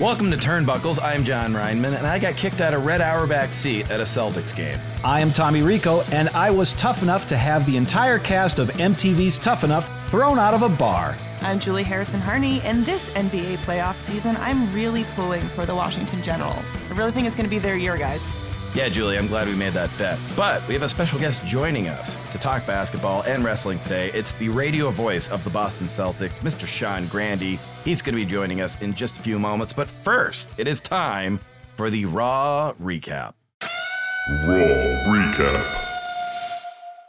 Welcome to Turnbuckles. I'm Jon Rineman, and I got kicked out of Red Auerbach seat at a Celtics game. I am Tommy Rico, and I was tough enough to have the entire cast of MTV's Tough Enough thrown out of a bar. I'm Julie Harrison Harney, and this NBA playoff season, I'm really pulling for the Washington Generals. I really think it's going to be their year, guys. Yeah, Julie, I'm glad we made that bet. But we have a special guest joining us to talk basketball and wrestling today. It's the radio voice of the Boston Celtics, Mr. Sean Grande. He's going to be joining us in just a few moments. But first, it is time for the Raw recap. Raw recap.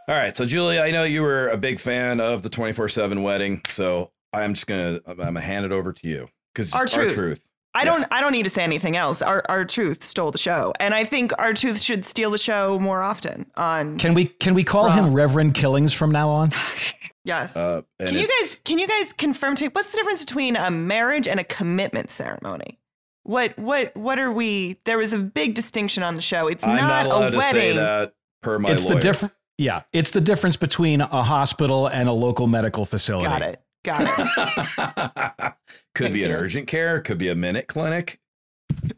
All right, so Julie, I know you were a big fan of the 24/7 wedding, so I'm just gonna I'm gonna hand it over to you because R-Truth. truth. I don't. I don't need to say anything else. Our R-Truth stole the show, and I think R-Truth should steal the show more often. On Can we can we call Raw. him Reverend Killings from now on? yes. Uh, can you guys can you guys confirm to what's the difference between a marriage and a commitment ceremony? What what what are we? There was a big distinction on the show. It's I'm not, not allowed a to say wedding. that per my it's lawyer. the different. Yeah, it's the difference between a hospital and a local medical facility. Got it. Got it. could be an you. urgent care, could be a minute clinic.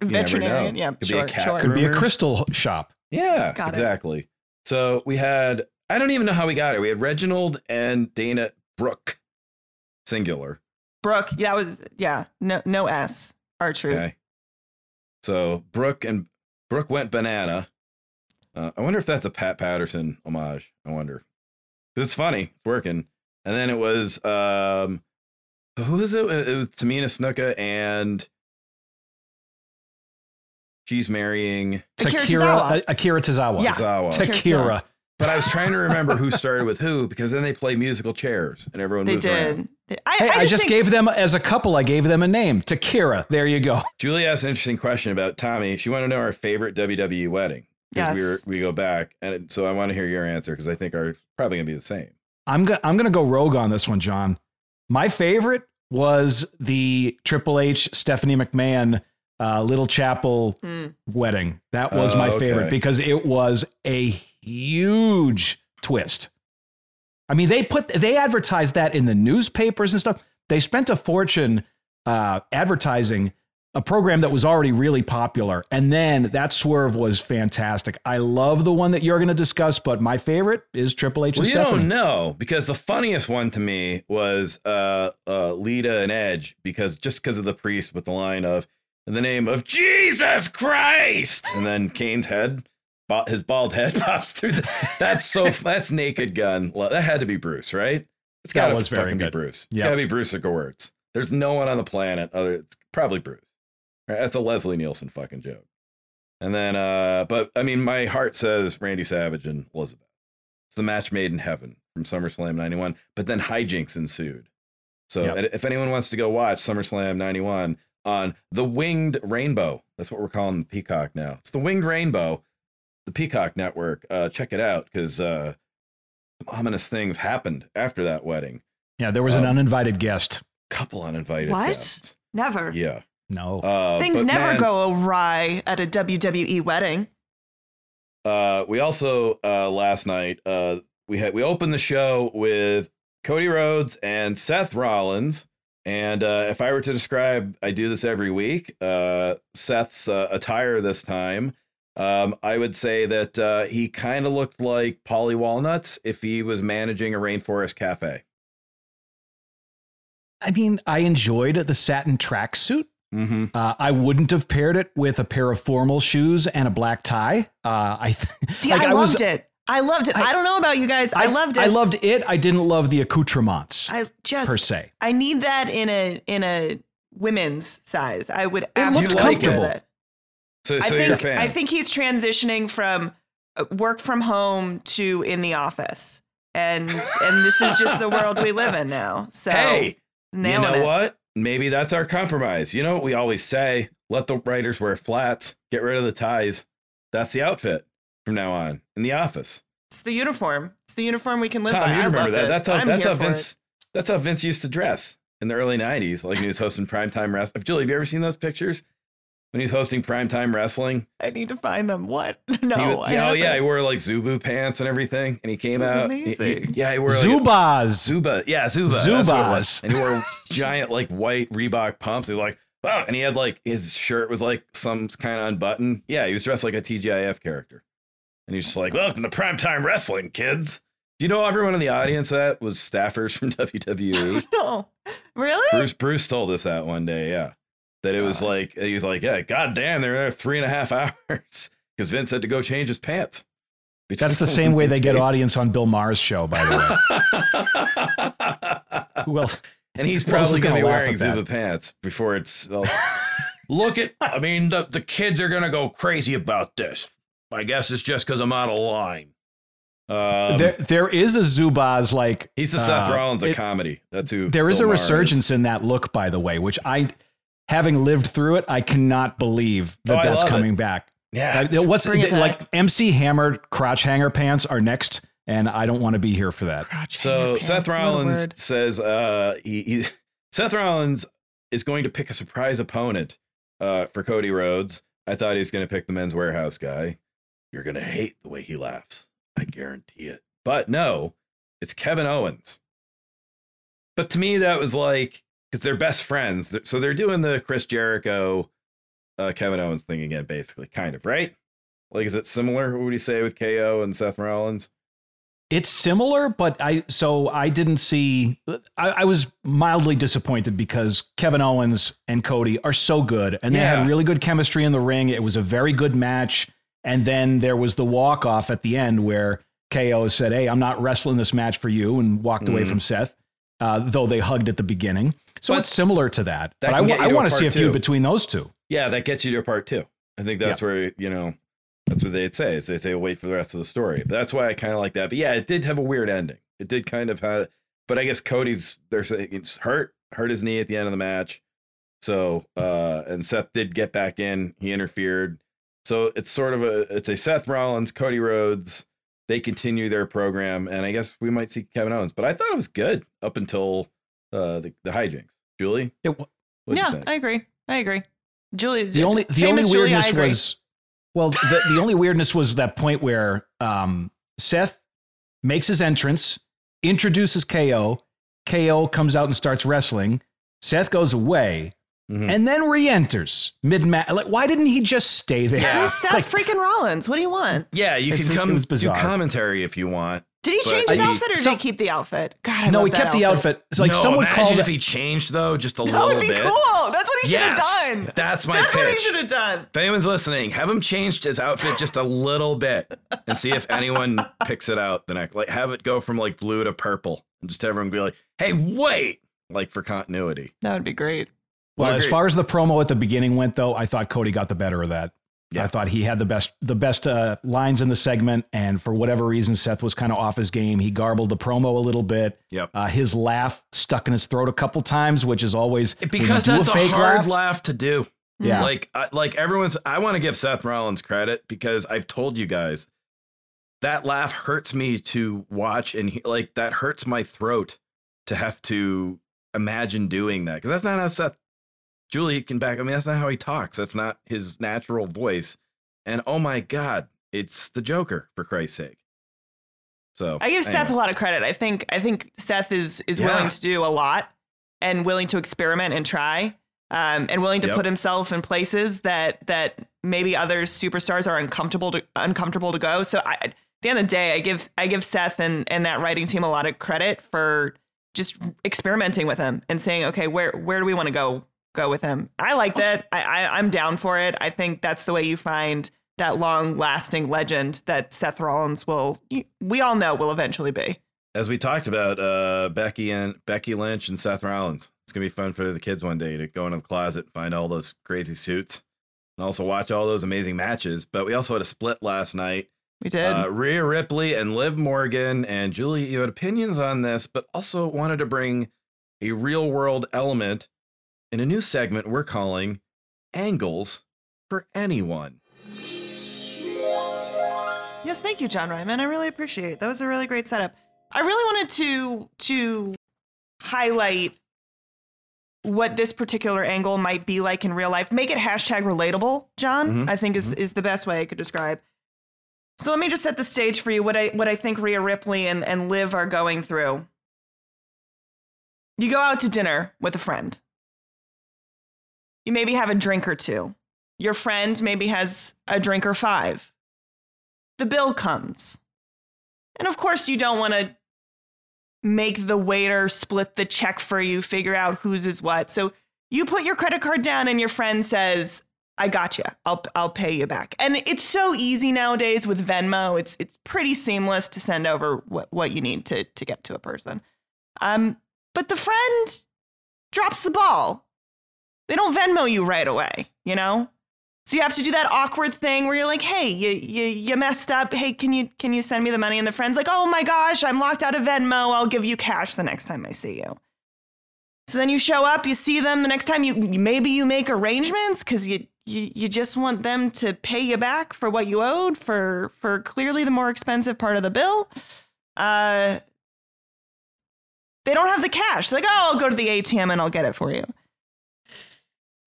Veterinarian. Yeah. Could be a cat sure. Could be a crystal shop. Yeah, Got it. exactly. So we had I don't even know how we got it. We had Reginald and Dana Brooke, singular. Brooke. That was yeah. No no S. R-Truth. Okay. So Brooke and Brooke went banana. Uh, I wonder if that's a Pat Patterson homage. I wonder. 'Cause it's funny. It's working. And then it was um who was it? It was Tamina Snuka and she's marrying Akira Takira, Tozawa. uh, Akira Tozawa. Yeah. Zawa. Akira Takira. But I was trying to remember who started with who because then they play musical chairs and everyone They moves did. around. I, Hey, I, just think- gave them as a couple. I gave them a name, Takira. There you go. Julie asked an interesting question about Tommy. She wanted to know our favorite WWE wedding. Because we were we go back, and so I want to hear your answer because I think our probably gonna be the same. I'm gonna I'm gonna go rogue on this one, John. My favorite was the Triple H Stephanie McMahon uh, Little Chapel Mm. wedding. That was Oh, my okay. favorite because it was a huge twist. I mean, they put they advertised that in the newspapers and stuff. They spent a fortune uh, advertising a program that was already really popular, and then that swerve was fantastic. I love the one that you're going to discuss, but my favorite is Triple H Well, you Stephanie. don't know because the funniest one to me was uh, uh, Lita and Edge because just because of the priest with the line of in the name of Jesus Christ, and then Kane's head, his bald head pops through. The, that's so that's Naked Gun. That had to be Bruce, right? It's got to fucking be Bruce. It's Yep. got to be Bruce or Gewirtz. There's no one on the planet other. It's probably Bruce. Right? That's a Leslie Nielsen fucking joke. And then, uh, but I mean, my heart says Randy Savage and Elizabeth. It's the match made in heaven from SummerSlam 91. But then hijinks ensued. So Yep. if anyone wants to go watch SummerSlam 91 on the Winged Rainbow, that's what we're calling the Peacock now. It's the Winged Rainbow, the Peacock Network. Uh, check it out because uh, some ominous things happened after that wedding. Yeah, there was an Um, uninvited guest. Couple uninvited What? guests. Never. Yeah. No. Uh, Things never man, go awry at a WWE wedding. Uh, we also uh, last night uh, we had we opened the show with Cody Rhodes and Seth Rollins. And uh, if I were to describe, I do this every week. Uh, Seth's uh, attire this time, um, I would say that uh, he kind of looked like Paulie Walnuts if he was managing a rainforest cafe. I mean, I enjoyed the satin tracksuit. Mm-hmm. Uh, I wouldn't have paired it with a pair of formal shoes and a black tie. Uh, I th- See, like, I was- loved it. I loved it. I, don't know about you guys. I, loved it. I loved it. I didn't love the accoutrements I just per se. I need that in a in a women's size. I would looked absolutely comfortable. wear that. So, I think you're a fan. I think he's transitioning from uh, work from home to in the office, and and this is just the world we live in now. So hey, you know it. what? Maybe that's our compromise. You know what we always say? Let the writers wear flats. Get rid of the ties. That's the outfit from now on in the office. It's the uniform. It's the uniform we can live Tom, by. you I remember that? it. That's how I'm that's how Vince that's how Vince used to dress in the early '90s. Like he was hosting primetime wrestling. Julie, have you ever seen those pictures when he's was hosting primetime wrestling? I need to find them. What? No. He yeah, oh yeah, he wore like Zubu pants and everything, and he came This is out. he- he- yeah, he wore like, Zubaz. Zuba, yeah, Zuba. That's Zubaz. And he wore giant like white Reebok pumps. He was like, wow. And he had like his shirt was like some kind of unbuttoned. Yeah, he was dressed like a TGIF character. And he's just like, welcome to primetime wrestling, kids. Do you know everyone in the audience that was staffers from WWE? No. Really? Bruce Bruce told us that one day, yeah. That it was like he was like, yeah, god damn, they're there three and a half hours. Because Vince had to go change his pants. That's the same way they get audience on Bill Maher's show, by the way. well, And he's probably going to be wearing? Zuba pants before it's. Look at, I mean, the, the kids are going to go crazy about this. I guess it's just because I'm out of line. Um, there there is a Zubaz like he's the Seth uh, Rollins of it- comedy. That's who. There is Bill a Maher resurgence in that look, by the way, which I, having lived through it, I cannot believe that Oh, that's love it. coming back. Yeah. Like, what's Bring it like MC Hammer crotch hanger pants are next, and I don't want to be here for that. So Seth Rollins says uh, he, he Seth Rollins is going to pick a surprise opponent uh, for Cody Rhodes. I thought he was going to pick the men's warehouse guy. You're going to hate the way he laughs. I guarantee it. But no, it's Kevin Owens. But to me, that was like because they're best friends. So they're doing the Chris Jericho, uh, Kevin Owens thing again, basically, kind of, right? Like, is it similar? What would you say with KO and Seth Rollins? It's similar, but I so I didn't see. I, I was mildly disappointed because Kevin Owens and Cody are so good, and they Yeah. had really good chemistry in the ring. It was a very good match, and then there was the walk off at the end where KO said, "Hey, I'm not wrestling this match for you," and walked away Mhm. from Seth. Uh, though they hugged at the beginning, so But it's similar to that. that but I, can wa- get you I want to see a feud two. between those two. Yeah, that gets you to part two. I think that's where you know that's what they'd say. Is they say wait for the rest of the story. But that's why I kind of like that. But yeah, it did have a weird ending. It did kind of have. But I guess Cody's they're saying it's hurt hurt his knee at the end of the match. So uh and Seth did get back in. He interfered. So it's sort of a it's a Seth Rollins Cody Rhodes. They continue their program, and I guess we might see Kevin Owens. But I thought it was good up until uh the, the hijinks. Julie, It, wa- Yeah. I agree. I agree. Julie, the only the only weirdness agree. was well the, the only weirdness was that point where um, Seth makes his entrance, introduces KO, KO comes out and starts wrestling. Seth goes away Mhm. and then re-enters mid match. Like, why didn't he just stay there? Yeah. He's Seth Like, freaking Rollins. What do you want? Yeah, you It's- can come do commentary if you want. Did he But change his I- outfit or some- did he keep the outfit? God, I no, love he that kept the outfit. It's like no, someone called if he changed though, just a That little would be bit. cool. That's what he should have Yes, done. that's my That's what he should have done. If anyone's listening, have him change his outfit just a little bit and see if anyone picks it out the next. Like, have it go from like blue to purple, and just everyone be like, "Hey, wait!" Like for continuity. That would be great. Well, Well, as far as the promo at the beginning went, though, I thought Cody got the better of that. Yeah. I thought he had the best the best uh, lines in the segment, and for whatever reason, Seth was kind of off his game. He garbled the promo a little bit. Yep. Uh, his laugh stuck in his throat a couple times, which is always Because that's a, fake hard laugh. laugh to do. Yeah. Like, I, like everyone's. I want to give Seth Rollins credit because I've told you guys that laugh hurts me to watch, and he, like that hurts my throat to have to imagine doing that because that's not how Seth. Julie can back. I mean, that's not how he talks. That's not his natural voice. And oh my god, it's the Joker for Christ's sake. So I give Seth a lot of credit. I think I think Seth is is Yeah. willing to do a lot and willing to experiment and try. Um, and willing to Yep. put himself in places that that maybe other superstars are uncomfortable to uncomfortable to go. So I, at the end of the day, I give I give Seth and and that writing team a lot of credit for just experimenting with him and saying, okay, where where do we want to go go with him? I like that. I, I I'm down for it. I think that's the way you find that long lasting legend that Seth Rollins will. We all know will eventually be. As we talked about, uh, Becky and Becky Lynch and Seth Rollins. It's gonna be fun for the kids one day to go into the closet, and find all those crazy suits, and also watch all those amazing matches. But we also had a split last night. We did. Uh, Rhea Ripley and Liv Morgan and Julie, you had opinions on this, but also wanted to bring a real world element in a new segment we're calling Angles for Anyone. Yes, thank you, Jon Rineman. I really appreciate it. That was a really great setup. I really wanted to to highlight what this particular angle might be like in real life. Make it hashtag relatable, John. Mhm, I think is mhm. is the best way I could describe. So let me just set the stage for you. What I what I think Rhea Ripley and and Liv are going through. You go out to dinner with a friend. You maybe have a drink or two. Your friend maybe has a drink or five. The bill comes. And of course, you don't want to make the waiter split the check for you, figure out whose is what. So you put your credit card down, and your friend says, I got you. I'll, I'll pay you back. And it's so easy nowadays with Venmo. It's, it's pretty seamless to send over what, what you need to, to get to a person. Um, but the friend drops the ball. They don't Venmo you right away, you know? So you have to do that awkward thing where you're like, "Hey, you you you messed up. Hey, can you can you send me the money?" And the friend's like, "Oh my gosh, I'm locked out of Venmo. I'll give you cash the next time I see you." So then you show up, you see them the next time. You maybe you make arrangements because you, you you just want them to pay you back for what you owed for for clearly the more expensive part of the bill. Uh, they don't have the cash. They're like, "Oh, I'll go to the ATM and I'll get it for you."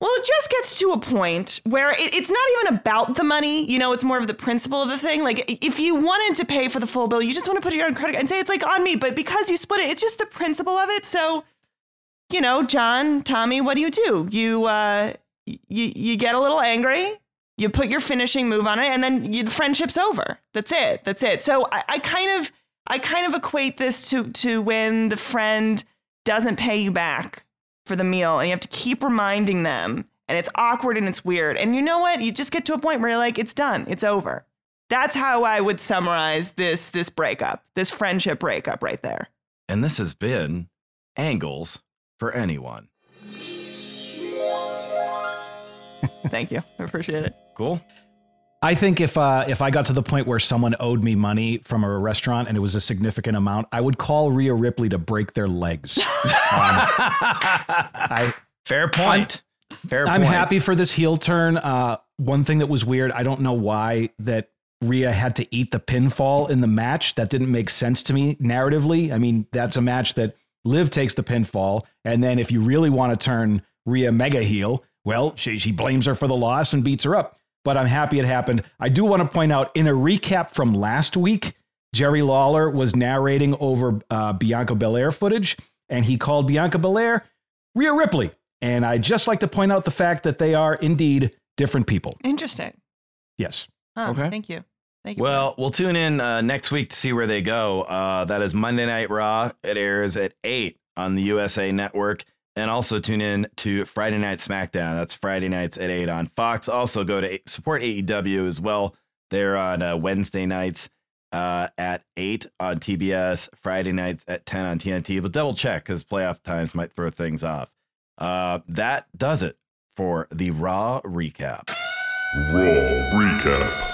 Well, it just gets to a point where it, it's not even about the money. You know, it's more of the principle of the thing. Like, if you wanted to pay for the full bill, you just want to put it on credit and say it's like on me. But because you split it, it's just the principle of it. So, you know, John, Tommy, what do you do? You uh, you you get a little angry. You put your finishing move on it, and then you, the friendship's over. That's it. That's it. So I, I kind of I kind of equate this to to when the friend doesn't pay you back for the meal and you have to keep reminding them and it's awkward and it's weird. And you know what? You just get to a point where you're like, it's done. It's over. That's how I would summarize this this breakup, this friendship breakup right there. And this has been Angles for Anyone. Thank you. I appreciate it. Cool. I think if uh, if I got to the point where someone owed me money from a restaurant and it was a significant amount, I would call Rhea Ripley to break their legs. Um, I, Fair point. Fair I'm happy for this heel turn. Uh, one thing that was weird, I don't know why that Rhea had to eat the pinfall in the match. That didn't make sense to me narratively. I mean, that's a match that Liv takes the pinfall, and then if you really want to turn Rhea mega heel, well, she she blames her for the loss and beats her up. But I'm happy it happened. I do want to point out in a recap from last week, Jerry Lawler was narrating over uh, Bianca Belair footage, and he called Bianca Belair Rhea Ripley. And I just like to point out the fact that they are indeed different people. Interesting. Yes. Huh, Okay. Thank you. Thank you. Well, we'll tune in uh, next week to see where they go. Uh, that is Monday Night Raw. It airs at 8 on the USA Network. And also tune in to Friday Night SmackDown. That's Friday nights at 8 on Fox. Also go to support AEW as well. They're on uh, Wednesday nights uh, at 8 on TBS, Friday nights at 10 on TNT. But double check because playoff times might throw things off. Uh, that does it for the Raw recap. Raw Recap.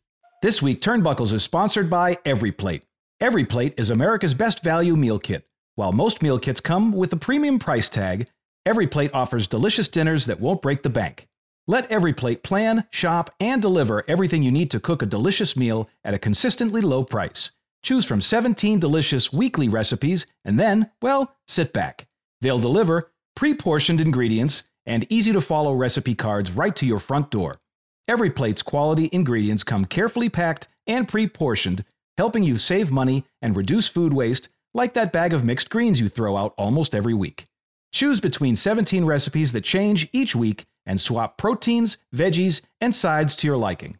This week, Turnbuckles is sponsored by Every Plate. Every Plate is America's best value meal kit. While most meal kits come with a premium price tag, Every Plate offers delicious dinners that won't break the bank. Let Every Plate plan, shop, and deliver everything you need to cook a delicious meal at a consistently low price. Choose from 17 delicious weekly recipes and then, well, sit back. They'll deliver pre portioned ingredients and easy to follow recipe cards right to your front door. Every plate's quality ingredients come carefully packed and pre portioned, helping you save money and reduce food waste, like that bag of mixed greens you throw out almost every week. Choose between 17 recipes that change each week and swap proteins, veggies, and sides to your liking.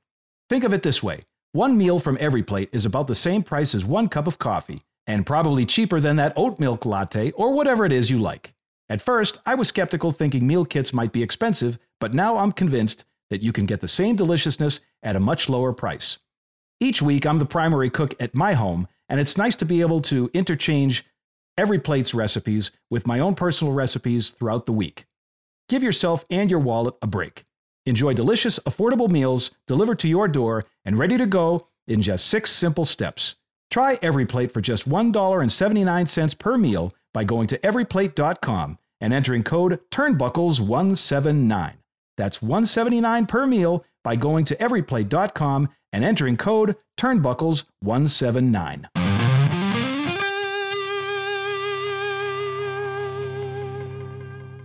Think of it this way one meal from every plate is about the same price as one cup of coffee, and probably cheaper than that oat milk latte or whatever it is you like. At first, I was skeptical thinking meal kits might be expensive, but now I'm convinced that you can get the same deliciousness at a much lower price. Each week, I'm the primary cook at my home, and it's nice to be able to interchange every plate's recipes with my own personal recipes throughout the week. Give yourself and your wallet a break. Enjoy delicious, affordable meals delivered to your door and ready to go in just six simple steps. Try every plate for just $1.79 per meal by going to everyplate.com and entering code TURNBUCKLES179. That's 179 per meal by going to everyplate.com and entering code TURNBUCKLES179.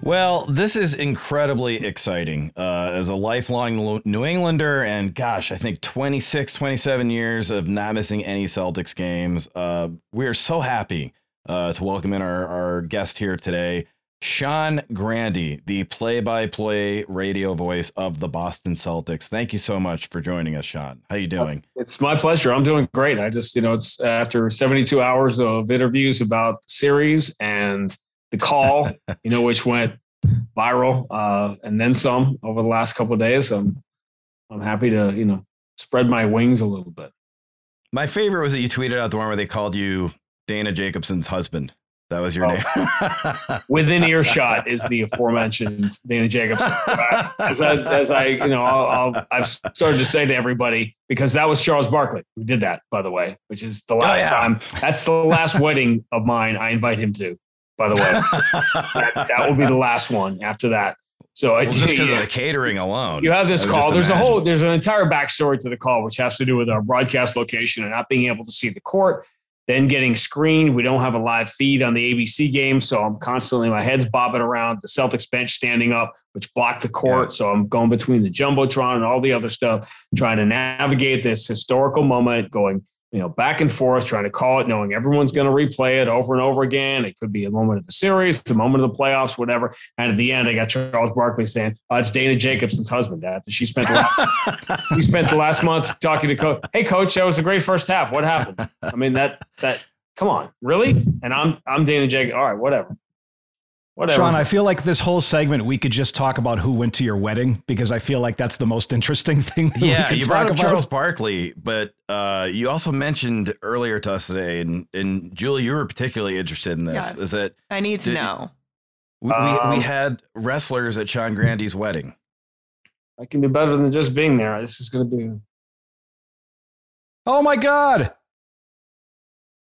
Well, this is incredibly exciting. Uh, as a lifelong New Englander, and gosh, I think 26, 27 years of not missing any Celtics games, uh, we are so happy uh, to welcome in our, our guest here today, Sean Grande, the play by play radio voice of the Boston Celtics. Thank you so much for joining us, Sean. How you doing? It's my pleasure. I'm doing great. I just, you know, it's after 72 hours of interviews about the series and the call, you know, which went viral uh, and then some over the last couple of days. I'm I'm happy to you know spread my wings a little bit. My favorite was that you tweeted out the one where they called you Dana Jacobson's husband. That was your oh. name. Within earshot is the aforementioned Dana Jacobson. As I, as I you know, i have started to say to everybody because that was Charles Barkley who did that, by the way, which is the oh, last oh, yeah. time. That's the last wedding of mine. I invite him to by the way. that, that, will be the last one after that. So well, just because yeah, of the catering alone, you have this call. There's imagine. a whole, there's an entire backstory to the call, which has to do with our broadcast location and not being able to see the court, then getting screened. We don't have a live feed on the ABC game, so I'm constantly my head's bobbing around. The Celtics bench standing up, which blocked the court, yeah. so I'm going between the jumbotron and all the other stuff, trying to navigate this historical moment, going you know, back and forth, trying to call it, knowing everyone's going to replay it over and over again. It could be a moment of the series, a moment of the playoffs, whatever. And at the end, I got Charles Barkley saying, oh, "It's Dana Jacobson's husband." That she spent the last we spent the last month talking to coach. Hey, coach, that was a great first half. What happened? I mean, that that come on, really? And I'm I'm Dana Jacob. All right, whatever. Whatever. Sean, I feel like this whole segment we could just talk about who went to your wedding because I feel like that's the most interesting thing. yeah, you brought up about. Charles Barkley, but uh, you also mentioned earlier to us today, and, and Julie, you were particularly interested in this. Yes. Is that I need to know? We, um, we, we had wrestlers at Sean Grande's wedding. I can do better than just being there. This is going to be. Oh my God,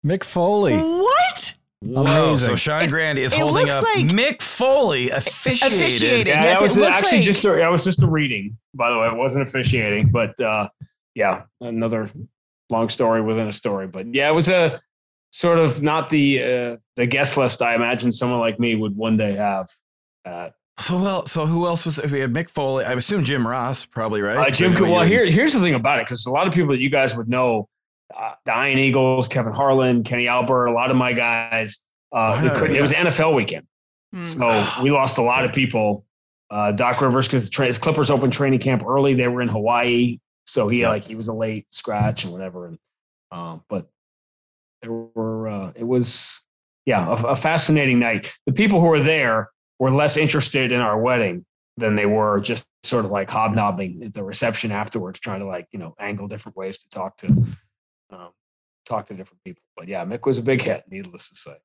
Mick Foley! What? Whoa, Amazing. So Sean Grande is it, holding up like Mick Foley officiated. officiated. Yeah, yes, that was actually like... just a, that was just a reading, by the way. It wasn't officiating, but uh, yeah, another long story within a story. But yeah, it was a sort of not the uh, the guest list I imagine someone like me would one day have. so well, so who else was? We had Mick Foley. I assume Jim Ross, probably right. Uh, Jim. Well, here here's the thing about it, because a lot of people that you guys would know uh, the Ian Eagles, Kevin Harlan, Kenny Albert, a lot of my guys. Uh, oh, couldn't. Yeah. It was NFL weekend, mm. so we lost a lot of people. Uh, Doc Rivers because his Clippers opened training camp early. They were in Hawaii, so he yeah. like he was a late scratch and whatever. And um, but there were uh, it was yeah a, a fascinating night. The people who were there were less interested in our wedding than they were just sort of like hobnobbing at the reception afterwards, trying to like you know angle different ways to talk to um, talk to different people. But yeah, Mick was a big hit, needless to say.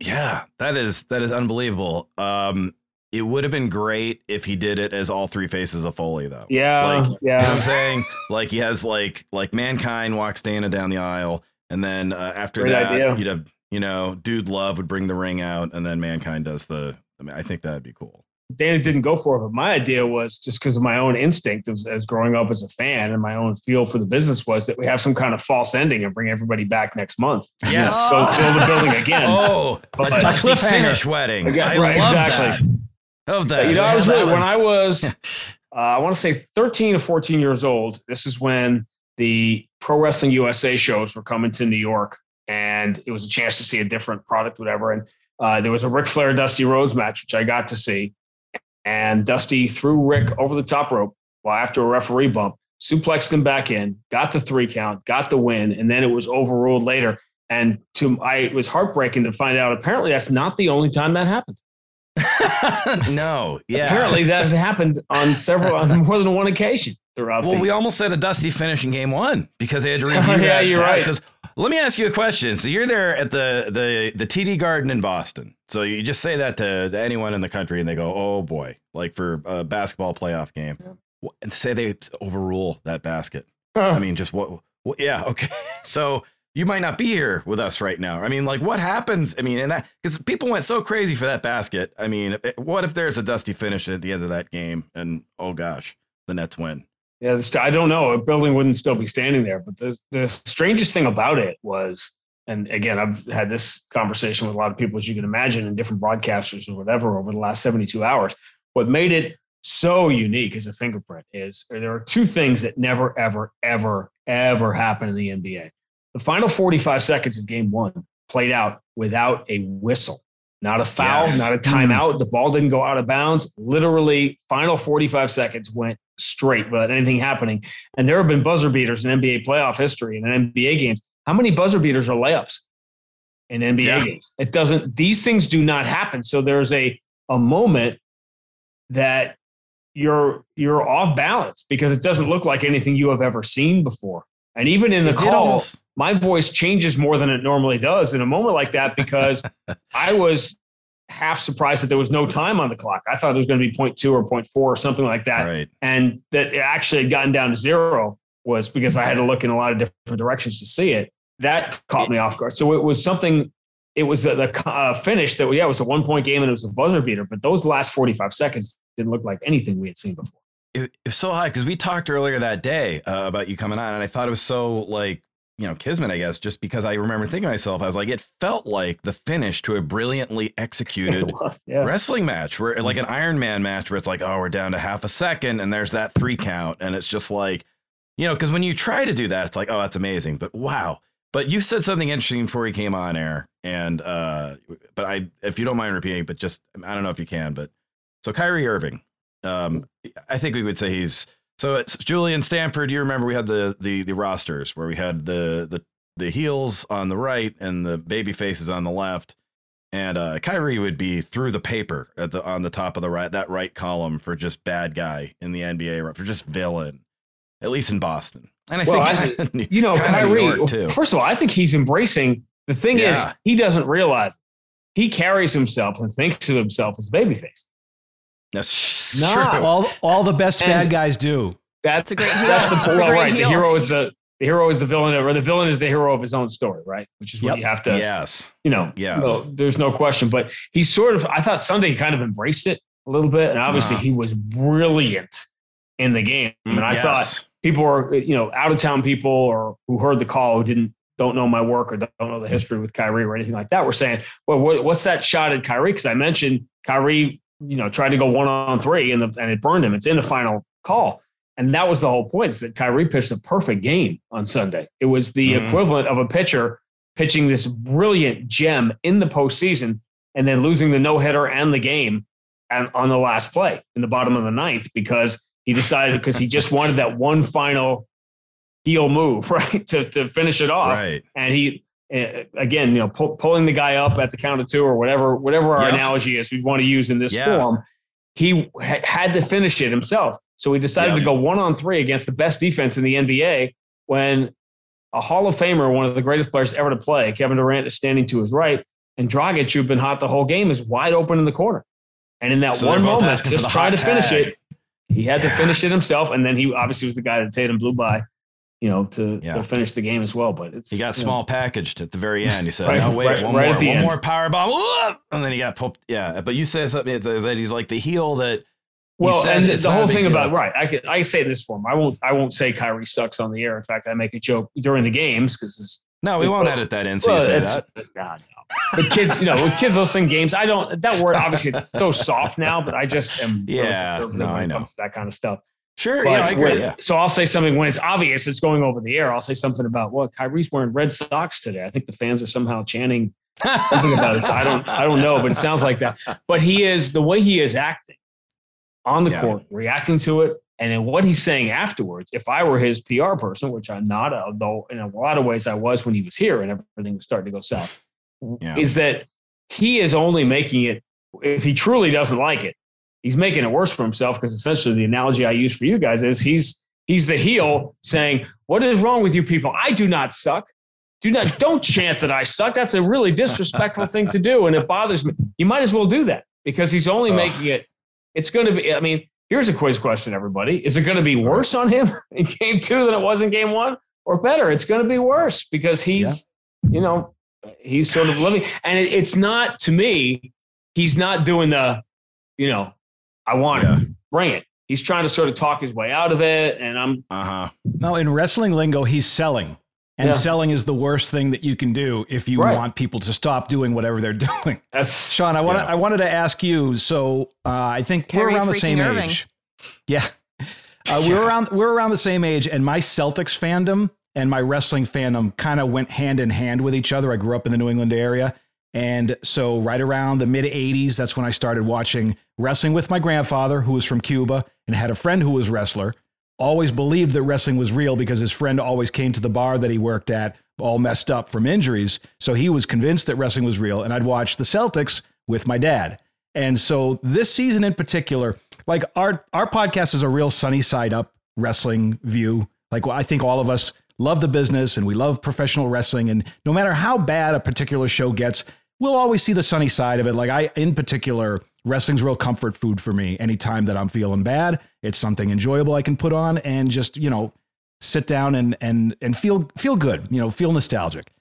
Yeah, that is that is unbelievable. Um, it would have been great if he did it as all three faces of Foley, though. Yeah, like, yeah. You know I'm saying like he has like like mankind walks Dana down the aisle, and then uh, after great that, idea. you'd have you know, Dude Love would bring the ring out, and then mankind does the. I mean, I think that'd be cool. Dana didn't go for it, but my idea was just because of my own instinct as, as growing up as a fan and my own feel for the business was that we have some kind of false ending and bring everybody back next month. Yes. So fill the building again. Oh, But- a dusty cliffhanger. finish wedding. Again, I right, love exactly. that. Love that. you know, I was really, that when I was, uh, I want to say 13 or 14 years old. This is when the Pro Wrestling USA shows were coming to New York, and it was a chance to see a different product, whatever. And uh, there was a Ric Flair Dusty Rhodes match, which I got to see, and Dusty threw Ric over the top rope well after a referee bump, suplexed him back in, got the three count, got the win, and then it was overruled later. And to I, it was heartbreaking to find out. Apparently, that's not the only time that happened. no, yeah. Apparently, that had happened on several, on more than one occasion throughout. Well, the, we almost had a dusty finish in game one because they had to oh, review Yeah, that. you're right. Because let me ask you a question. So you're there at the the the TD Garden in Boston. So you just say that to, to anyone in the country, and they go, "Oh boy!" Like for a basketball playoff game, Wh- and say they overrule that basket. I mean, just what? what yeah, okay. So you might not be here with us right now. I mean, like, what happens? I mean, and that because people went so crazy for that basket. I mean, eh, what if there's a dusty finish at the end of that game, and oh gosh, the Nets win? Yeah, I don't know. A building wouldn't still be standing there. But the the strangest thing about it was, and again, I've had this conversation with a lot of people, as you can imagine, and different broadcasters or whatever over the last 72 hours. What made it so unique as a fingerprint is there are two things that never, ever, ever, ever happen in the NBA. The final 45 seconds of game one played out without a whistle, not a foul, Yes. not a mm-hmm. timeout. The ball didn't go out of bounds. Literally, final 45 seconds went straight without anything happening. And there have been buzzer beaters in NBA playoff history and in NBA games. How many buzzer beaters are layups in NBA Yeah. games? It doesn't, these things do not happen. So there's a, a moment that you're you're off balance because it doesn't look like anything you have ever seen before. And even in the It did call, almost- my voice changes more than it normally does in a moment like that because I was half surprised that there was no time on the clock. I thought it was going to be 0.2 or 0.4 or something like that. right. And that it actually had gotten down to zero was because I had to look in a lot of different directions to see it. That caught me off guard. So it was something, it was the, the uh, finish that, yeah, it was a one point game and it was a buzzer beater, but those last 45 seconds didn't look like anything we had seen before. it, it was so high because we talked earlier that day uh, about you coming on, and I thought it was so like you know kismet, I guess, just because I remember thinking to myself, I was like, it felt like the finish to a brilliantly executed was, yeah. wrestling match, where like an Iron Man match, where it's like, oh, we're down to half a second, and there's that three count, and it's just like, you know, because when you try to do that, it's like, oh, that's amazing, but wow. But you said something interesting before you came on air, and uh, but I, if you don't mind repeating, but just I don't know if you can, but so Kyrie Irving, um, I think we would say he's so it's Julian Stanford. You remember we had the the the rosters where we had the the the heels on the right and the baby faces on the left, and uh, Kyrie would be through the paper at the on the top of the right that right column for just bad guy in the NBA for just villain, at least in Boston. And I Well, think I- kinda you know, Kyrie, too. first of all, I think he's embracing the thing Yeah. is he doesn't realize he carries himself and thinks of himself as babyface. That's Nah. true. All all the best And- bad guys do. That's a great. That's the That's well, right. heel. The hero is the the hero is the villain, or the villain is the hero of his own story, right? Which is what Yep. you have to, yes. you know. Yes. no, there's no question. But he sort of, I thought Sunday kind of embraced it a little bit, and obviously Uh-huh. he was brilliant in the game. and I Yes. thought people are, you know, out of town people or who heard the call who didn't don't know my work or don't know the history with Kyrie or anything like that. We're saying, well, what, what's that shot at Kyrie? Because I mentioned Kyrie, you know, tried to go one on three and the, and it burned him. It's in the final call. And that was the whole point is that Kyrie pitched a perfect game on Sunday. It was the Mhm. equivalent of a pitcher pitching this brilliant gem in the postseason and then losing the no hitter and the game and on the last play in the bottom of the ninth because he decided because he just wanted that one final heel move, right, to, to finish it off. Right. And he, Uh, again, you know, pull, pulling the guy up at the count of two or whatever, whatever our Yep. analogy is we want to use in this Yeah. form, he ha- had to finish it himself. So he decided Yep. to go one on three against the best defense in the NBA when a Hall of Famer, one of the greatest players ever to play, Kevin Durant is standing to his right, and Dragic, who'd been hot the whole game, is wide open in the corner. And in that So one moment, just trying to finish it, he had to finish it himself. And then he obviously was the guy that Tatum blew by you know, to, Yeah. to finish the game as well. But it's He got you know, small packaged at the very end. He said, Right, "No, wait, right- one right more, one end. more power bomb," and then he got poked. Yeah, but you said something that he's like the heel that. he Well, and it's the whole thing deal. about right, I could I say this for him. I won't I won't say Kyrie sucks on the air. In fact, I make a joke during the games because No, we won't Well, edit that in. So you say that. Uh, God, no. But kids, you know, when kids listen games, I don't. That word obviously it's so soft now, but I just am. really Yeah, conservative no, I know. that kind of stuff. Sure. But yeah, I agree. Yeah. So I'll say something when it's obvious it's going over the air. I'll say something about, well, Kyrie's wearing red socks today. I think the fans are somehow chanting something about it. So I don't, I don't know, but it sounds like that. But he is the way he is acting on the Yeah. court, reacting to it, and then what he's saying afterwards. If I were his PR person, which I'm not, although in a lot of ways I was when he was here and everything was starting to go south, Yeah. is that he is only making it. If he truly doesn't like it, he's making it worse for himself because essentially the analogy I use for you guys is he's he's the heel saying, "What is wrong with you people? I do not suck. Do not don't chant that I suck. That's a really disrespectful thing to do, and it bothers me. You might as well do that because he's only Ugh. making it. It's going to be. I mean, here's a quiz question, everybody: Is it going to be worse on him in game two than it was in game one, or better? It's going to be worse because he's, you know, he's sort of living, and it, it's not to me. He's not doing the, you know, I want Yeah. it, bring it. He's trying to sort of talk his way out of it, and I'm Uh huh. No, in wrestling lingo, he's selling. And Yeah. selling is the worst thing that you can do if you Right. want people to stop doing whatever they're doing. that's Sean, I wanted Yeah. I wanted to ask you. So uh, I think Kyrie we're around the same Irving. age. Yeah, uh, we're around we're around the same age, and my Celtics fandom and my wrestling fandom kind of went hand in hand with each other. I grew up in the New England area, and so right around the mid '80s, that's when I started watching wrestling with my grandfather, who was from Cuba and had a friend who was wrestler. Always believed that wrestling was real because his friend always came to the bar that he worked at all messed up from injuries. So he was convinced that wrestling was real, and I'd watch the Celtics with my dad. And so this season in particular, like our our podcast is a real sunny side up wrestling view. Like I think all of us love the business and we love professional wrestling and no matter how bad a particular show gets, we'll always see the sunny side of it. Like I in particular, wrestling's real comfort food for me. Anytime that I'm feeling bad, it's something enjoyable I can put on and just, you know, sit down and and and feel feel good, you know, feel nostalgic.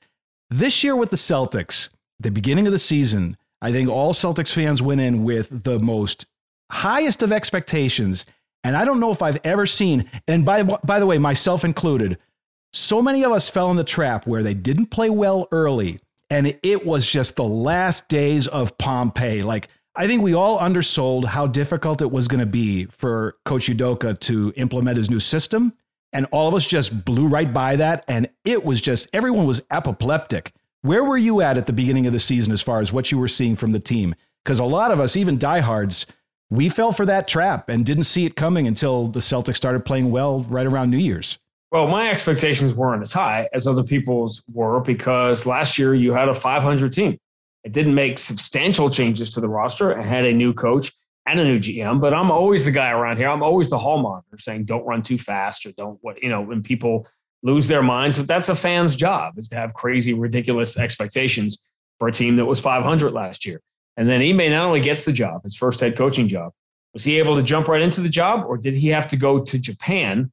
This year with the Celtics, the beginning of the season, I think all Celtics fans went in with the most highest of expectations. And I don't know if I've ever seen, and by, by the way, myself included, so many of us fell in the trap where they didn't play well early. And it was just the last days of Pompeii. Like, I think we all undersold how difficult it was going to be for Coach Udoka to implement his new system. And all of us just blew right by that. And it was just, everyone was apoplectic. Where were you at at the beginning of the season as far as what you were seeing from the team? Because a lot of us, even diehards, we fell for that trap and didn't see it coming until the Celtics started playing well right around New Year's. Well, my expectations weren't as high as other people's were because last year you had a 500 team. It didn't make substantial changes to the roster. It had a new coach and a new GM, but I'm always the guy around here. I'm always the hall monitor saying, don't run too fast or don't what, you know, when people lose their minds. But that's a fan's job is to have crazy, ridiculous expectations for a team that was 500 last year. And then Ime not only gets the job, his first head coaching job, was he able to jump right into the job or did he have to go to Japan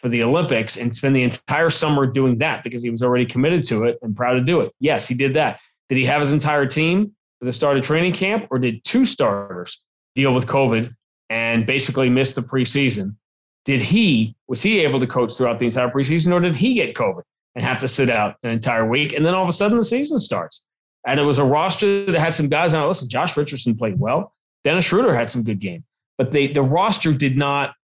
for the Olympics and spend the entire summer doing that because he was already committed to it and proud to do it. Yes, he did that. Did he have his entire team for the start of training camp, or did two starters deal with COVID and basically miss the preseason? Did he was he able to coach throughout the entire preseason, or did he get COVID and have to sit out an entire week? And then all of a sudden the season starts. And it was a roster that had some guys. Now listen, Josh Richardson played well. Dennis Schroeder had some good game, but they the roster did not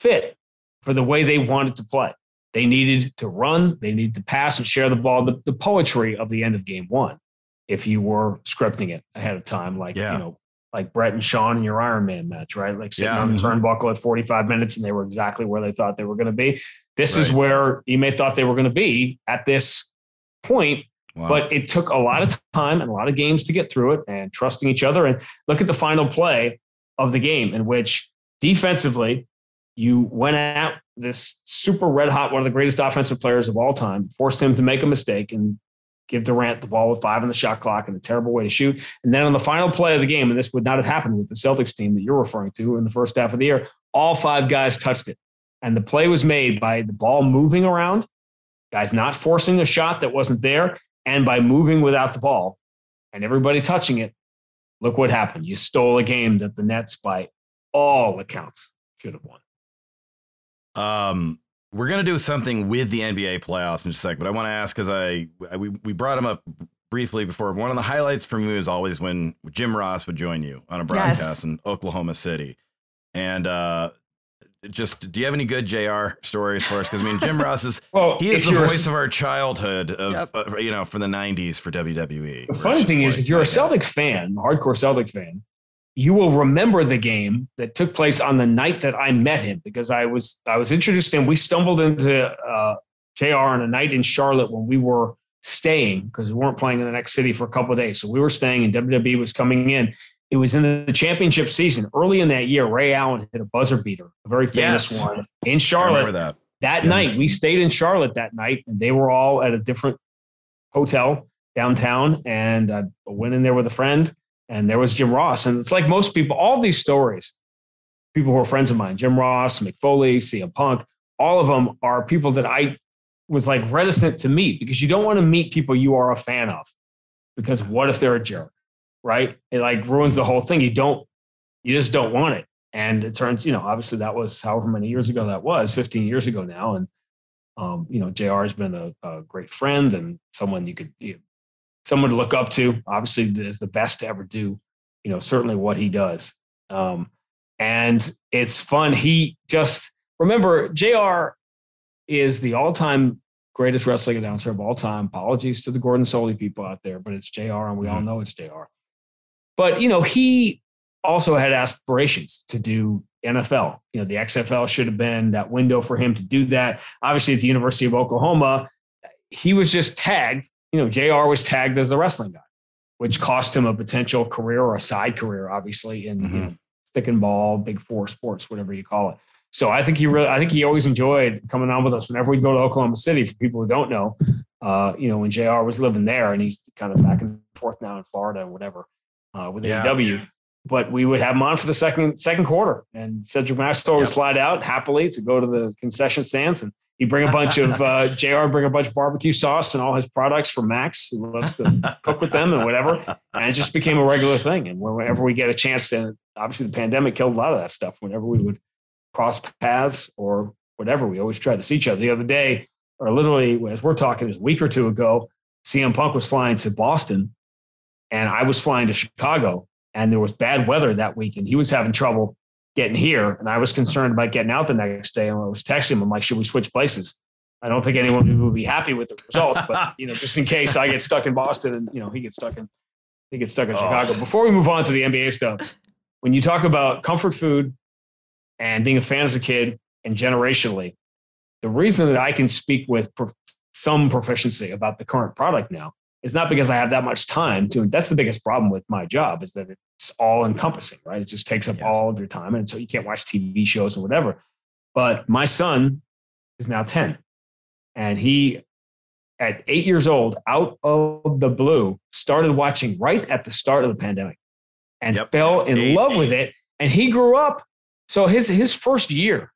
fit for the way they wanted to play. They needed to run, they needed to pass and share the ball. The, the poetry of the end of game one, if you were scripting it ahead of time, like Yeah. you know, like Bret and Shawn in your Iron Man match, right? Like sitting Yeah. on the mm-hmm. turnbuckle at 45 minutes and they were exactly where they thought they were going to be. This is Right. where Ime thought they were going to be at this point Wow. but it took a lot of time and a lot of games to get through it and trusting each other. And look at the final play of the game, in which defensively, you went at this super red hot, one of the greatest offensive players of all time, forced him to make a mistake and give Durant the ball with five on the shot clock and a terrible way to shoot. And then on the final play of the game, and this would not have happened with the Celtics team that you're referring to in the first half of the year, all five guys touched it. And the play was made by the ball moving around, guys not forcing a shot that wasn't there, and by moving without the ball and everybody touching it. Look what happened. You stole a game that the Nets, by all accounts, should have won. Um, we're gonna do something with the NBA playoffs in just a sec, but I want to ask because I, I we we brought him up briefly before. One of the highlights for me was always when Jim Ross would join you on a broadcast Yes. in Oklahoma City, and uh, just do you have any good Jr. stories for us? Because I mean, Jim Ross is Well, he is the you're a- voice of our childhood of Yep. uh, you know from the '90s for WWE. The funny it's just thing is, like, if you're a Celtic fan, hardcore Celtic fan, you will remember the game that took place on the night that I met him because I was I was introduced to him. We stumbled into uh, JR on a night in Charlotte when we were staying because we weren't playing in the next city for a couple of days. So we were staying, and WWE was coming in. It was in the championship season. Early in that year, Ray Allen hit a buzzer beater, a very famous Yes. one in I Charlotte remember that. that Yeah. night we stayed in charlotte that night and they were all at a different hotel downtown and i went in there with a friend and there was jim ross. And it's like most people all these stories people who are friends of mine jim ross mick foley cm punk all of them are people that i was like reticent to meet because you don't want to meet people you are a fan of because what if they're a jerk right? It like ruins the whole thing. You don't you just don't want it. And it turns, you know, obviously that was however many years ago that was, 15 years ago now. And, um, you know, JR has been a, a great friend and someone you could, you someone to look up to. Obviously, is the best to ever do, you know, certainly what he does. Um, and it's fun. He just, remember, JR is the all time greatest wrestling announcer of all time. Apologies to the Gordon Solie people out there, but it's JR and we all know it's JR. But, you know, he, also had aspirations to do NFL. You know, the XFL should have been that window for him to do that. Obviously, at the University of Oklahoma, he was just tagged. You know, JR was tagged as a wrestling guy, which cost him a potential career or a side career, obviously, in you know, stick and ball, big four sports, whatever you call it. So I think he really, I think he always enjoyed coming on with us whenever we'd go to Oklahoma City. For people who don't know, uh, you know, when JR was living there, and he's kind of back and forth now in Florida, or whatever, uh, with Yeah. AEW but we would have him on for the second second quarter. And Cedric Maxwell would slide out happily to go to the concession stands, and he'd bring a bunch of uh, Jr. bring a bunch of barbecue sauce and all his products for Max, who loves to cook with them and whatever. And it just became a regular thing. And whenever we get a chance to, obviously the pandemic killed a lot of that stuff. Whenever we would cross paths or whatever, we always tried to see each other. The other day, or literally as we're talking, a week or two ago, CM Punk was flying to Boston, and I was flying to Chicago and there was bad weather that week and he was having trouble getting here. And i was concerned about getting out the next day and i was texting him. I'm like should we switch places? I don't think anyone would be happy with the results but you know just in case i get stuck in boston and you know he gets stuck in he gets stuck in Oh. chicago. Before we move on to the nba stuff when you talk about comfort food and being a fan as a kid and generationally the reason that i can speak with prof- some proficiency about the current product now is not because I have that much time to. That's the biggest problem with my job is that it's all encompassing, right? It just takes up Yes. all of your time, and so you can't watch TV shows or whatever. But my son is now ten, and he, at eight years old, out of the blue, started watching right at the start of the pandemic, and Yep. fell in Eight. love with it. And he grew up. So his his first year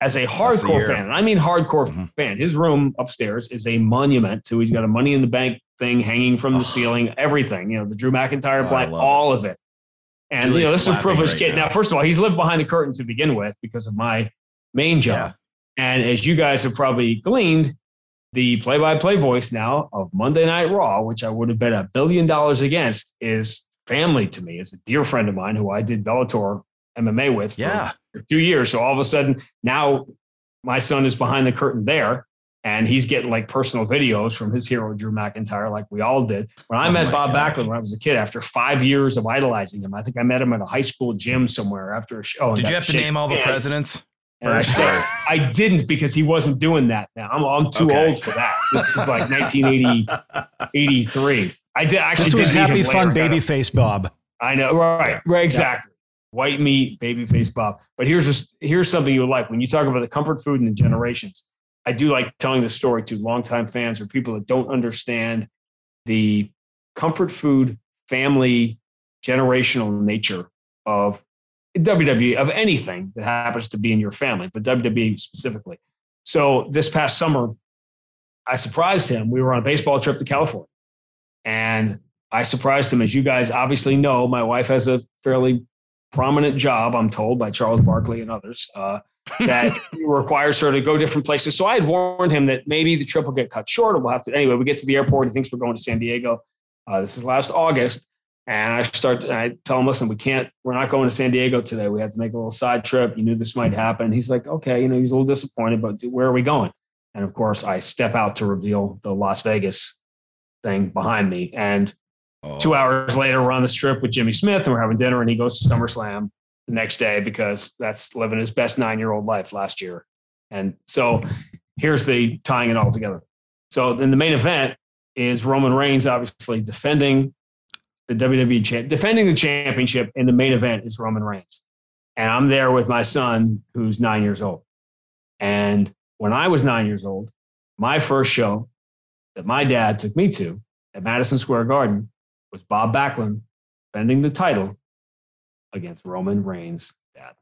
as a hardcore fan, and I mean hardcore Mhm. fan. His room upstairs is a monument to. He's got a Money in the Bank thing hanging from the ceiling. Everything, you know, the Drew McIntyre Oh, black, love it. all of it. And Julie's you know, this is a privileged right kid. now. Now. first of all, he's lived behind the curtain to begin with because of my main job. And as you guys have probably gleaned, the play-by-play voice now of Monday Night Raw, which I would have bet a billion dollars against, is family to me. It's a dear friend of mine who I did Bellator MMA with for Yeah. for two years. So all of a sudden, now my son is behind the curtain there, and he's getting like personal videos from his hero Drew McIntyre, like we all did. When I Oh met Bob gosh. Backlund when I was a kid, after five years of idolizing him, I think I met him at a high school gym somewhere after a show. Did you have to shake name all the presidents? And I, first, I didn't because he wasn't doing that now. I'm, I'm too Okay. old for that. This is like 1983. I did actually This did was meet him happy later, fun got a- babyface Bob. I know, right, right, exactly. White meat, babyface Bob. But here's just here's something you would like when you talk about the comfort food and the generations. I do like telling the story to longtime fans or people that don't understand the comfort food family generational nature of WWE of anything that happens to be in your family, but WWE specifically. So this past summer, I surprised him. We were on a baseball trip to California, and I surprised him. As you guys obviously know, my wife has a fairly prominent job, I'm told by Charles Barkley and others, uh, that requires her to go different places. So I had warned him that maybe the trip will get cut short or we'll have to. Anyway, we get to the airport. He thinks we're going to San Diego. Uh, this is last August. And I start, and I tell him, listen, we can't, we're not going to San Diego today. We have to make a little side trip. You knew this might happen. He's like, okay, you know, he's a little disappointed, but where are we going? And of course, I step out to reveal the Las Vegas thing behind me. And Two hours later, we're on the strip with Jimmy Smith and we're having dinner, and he goes to SummerSlam the next day because that's living his best nine year old life last year. And so here's the tying it all together. So then the main event is Roman Reigns, obviously defending the WWE defending the championship. In the main event is Roman Reigns, and I'm there with my son who's nine years old. And when I was nine years old, my first show that my dad took me to at Madison Square Garden was Bob Backlund defending the title against Roman Reigns' dad.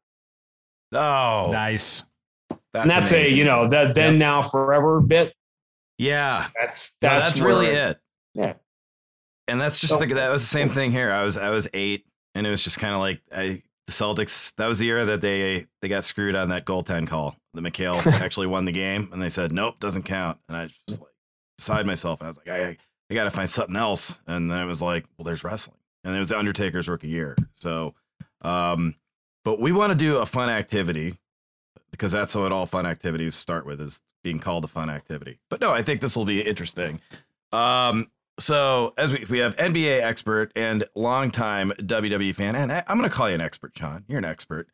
Oh, Nice. that's and that's a you know that then Yep. now forever bit. yeah. That's No, that's, that's, really where- it. Yeah. And that's just So- the, that was the same thing here. I was I was eight, and it was just kind of like I the Celtics. That was the year that they they got screwed on that goaltend call. The McHale actually won the game, and they said nope, doesn't count. And I was just like beside myself, and I was like, I I got to find something else. And then it was like, well, there's wrestling, and it was the Undertaker's rookie year. So, um, but we want to do a fun activity because that's what all fun activities start with is being called a fun activity. But no, I think this will be interesting. Um, so as we we have NBA expert and longtime WWE fan, and I, I'm going to call you an expert, Sean. You're an expert.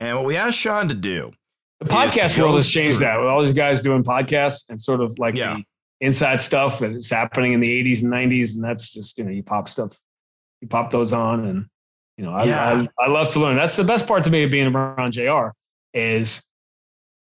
And what we asked Sean to do, The podcast world has changed through- that with all these guys doing podcasts and sort of like Yeah. the inside stuff that is happening in the 80s and 90s. And that's just, you know, you pop stuff, you pop those on. And, you know, I, Yeah. I, I love to learn. That's the best part to me of being around JR is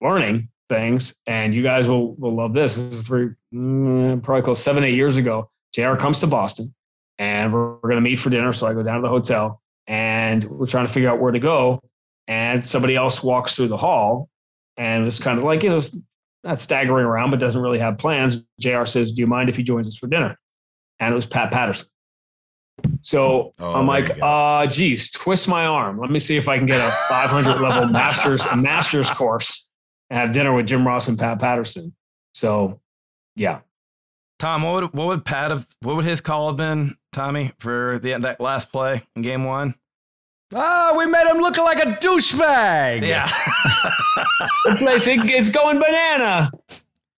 learning things. And you guys will, will love this. This is three, mm, probably close seven, eight years ago. JR comes to Boston and we're, we're going to meet for dinner. So I go down to the hotel and we're trying to figure out where to go. And somebody else walks through the hall and it's kind of like, you know, not staggering around, but doesn't really have plans. JR says, Do you mind if he joins us for dinner? And it was Pat Patterson. So Oh, I'm like, you uh, geez, twist my arm. Let me see if I can get a 500 level master's, a master's course and have dinner with Jim Ross and Pat Patterson. So, yeah. Tom, what would what would Pat have what would his call have been, Tommy, for the that last play in game one? Oh, we made him look like a douchebag. Yeah. The place, it- it's going banana.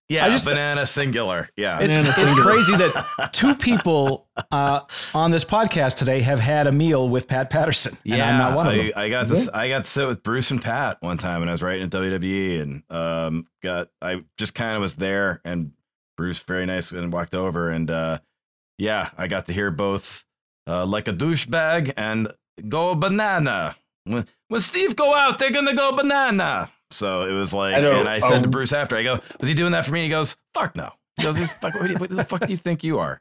yeah, I just- banana singular. Yeah. It's, Banana it's singular. crazy that two people uh, on this podcast today have had a meal with Pat Patterson. And I'm not one of them. I, I got this. I got to sit with Bruce and Pat one time when I was writing at WWE, and um, got I just kind of was there, and Bruce very nice and walked over, and uh, yeah, I got to hear both uh, like a douchebag and go banana. When when Steve go out, they're gonna go banana. So it was like, I know, and I said to um, Bruce after, I go, was he doing that for me? He goes, fuck no. He goes, fuck, what, you- what the fuck do you think you are?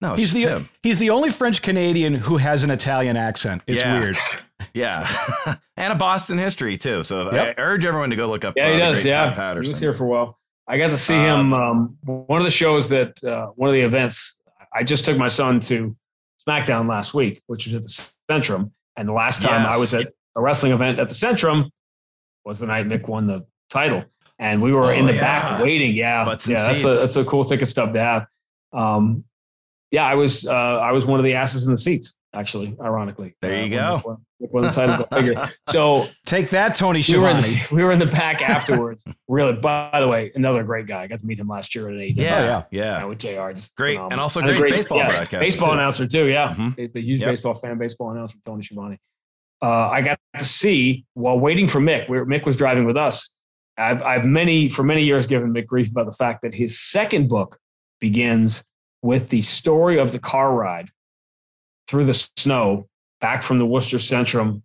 No, it's He's just the him. he's the only French Canadian who has an Italian accent. It's Yeah. weird. Yeah, and a Boston history too. So Yep. I urge everyone to go look up. Yeah, uh, he does. great Yeah, Pat he Patterson. was here for a while. I got to see him. Um, one of the shows that uh, one of the events. I just took my son to SmackDown last week, which was at the Centrum, and the last time I was at a wrestling event at the Centrum was the night Mick won the title, and we were Oh, in the yeah. back waiting. Yeah, Butts yeah, that's a, that's a cool thick of stuff to have. Um, yeah, I was uh, I was one of the asses in the seats. Actually, ironically, There you uh, go. Mick won- Mick won the title. Go figure. So Take that, Tony we were, in the, we were in the back afterwards. really, by the way, another great guy. I got to meet him last year at AEW. yeah, Oh, yeah. yeah, Uh, with JR. Just Great, phenomenal. and also a great baseball broadcaster, Baseball too. announcer too. Yeah, Mhm. A- a huge Yep. baseball fan, baseball announcer Tony Schiavone. Uh, I got to see while waiting for Mick. Where Mick was driving with us. I've I've many for many years given Mick grief about the fact that his second book begins with the story of the car ride through the snow back from the Worcester Centrum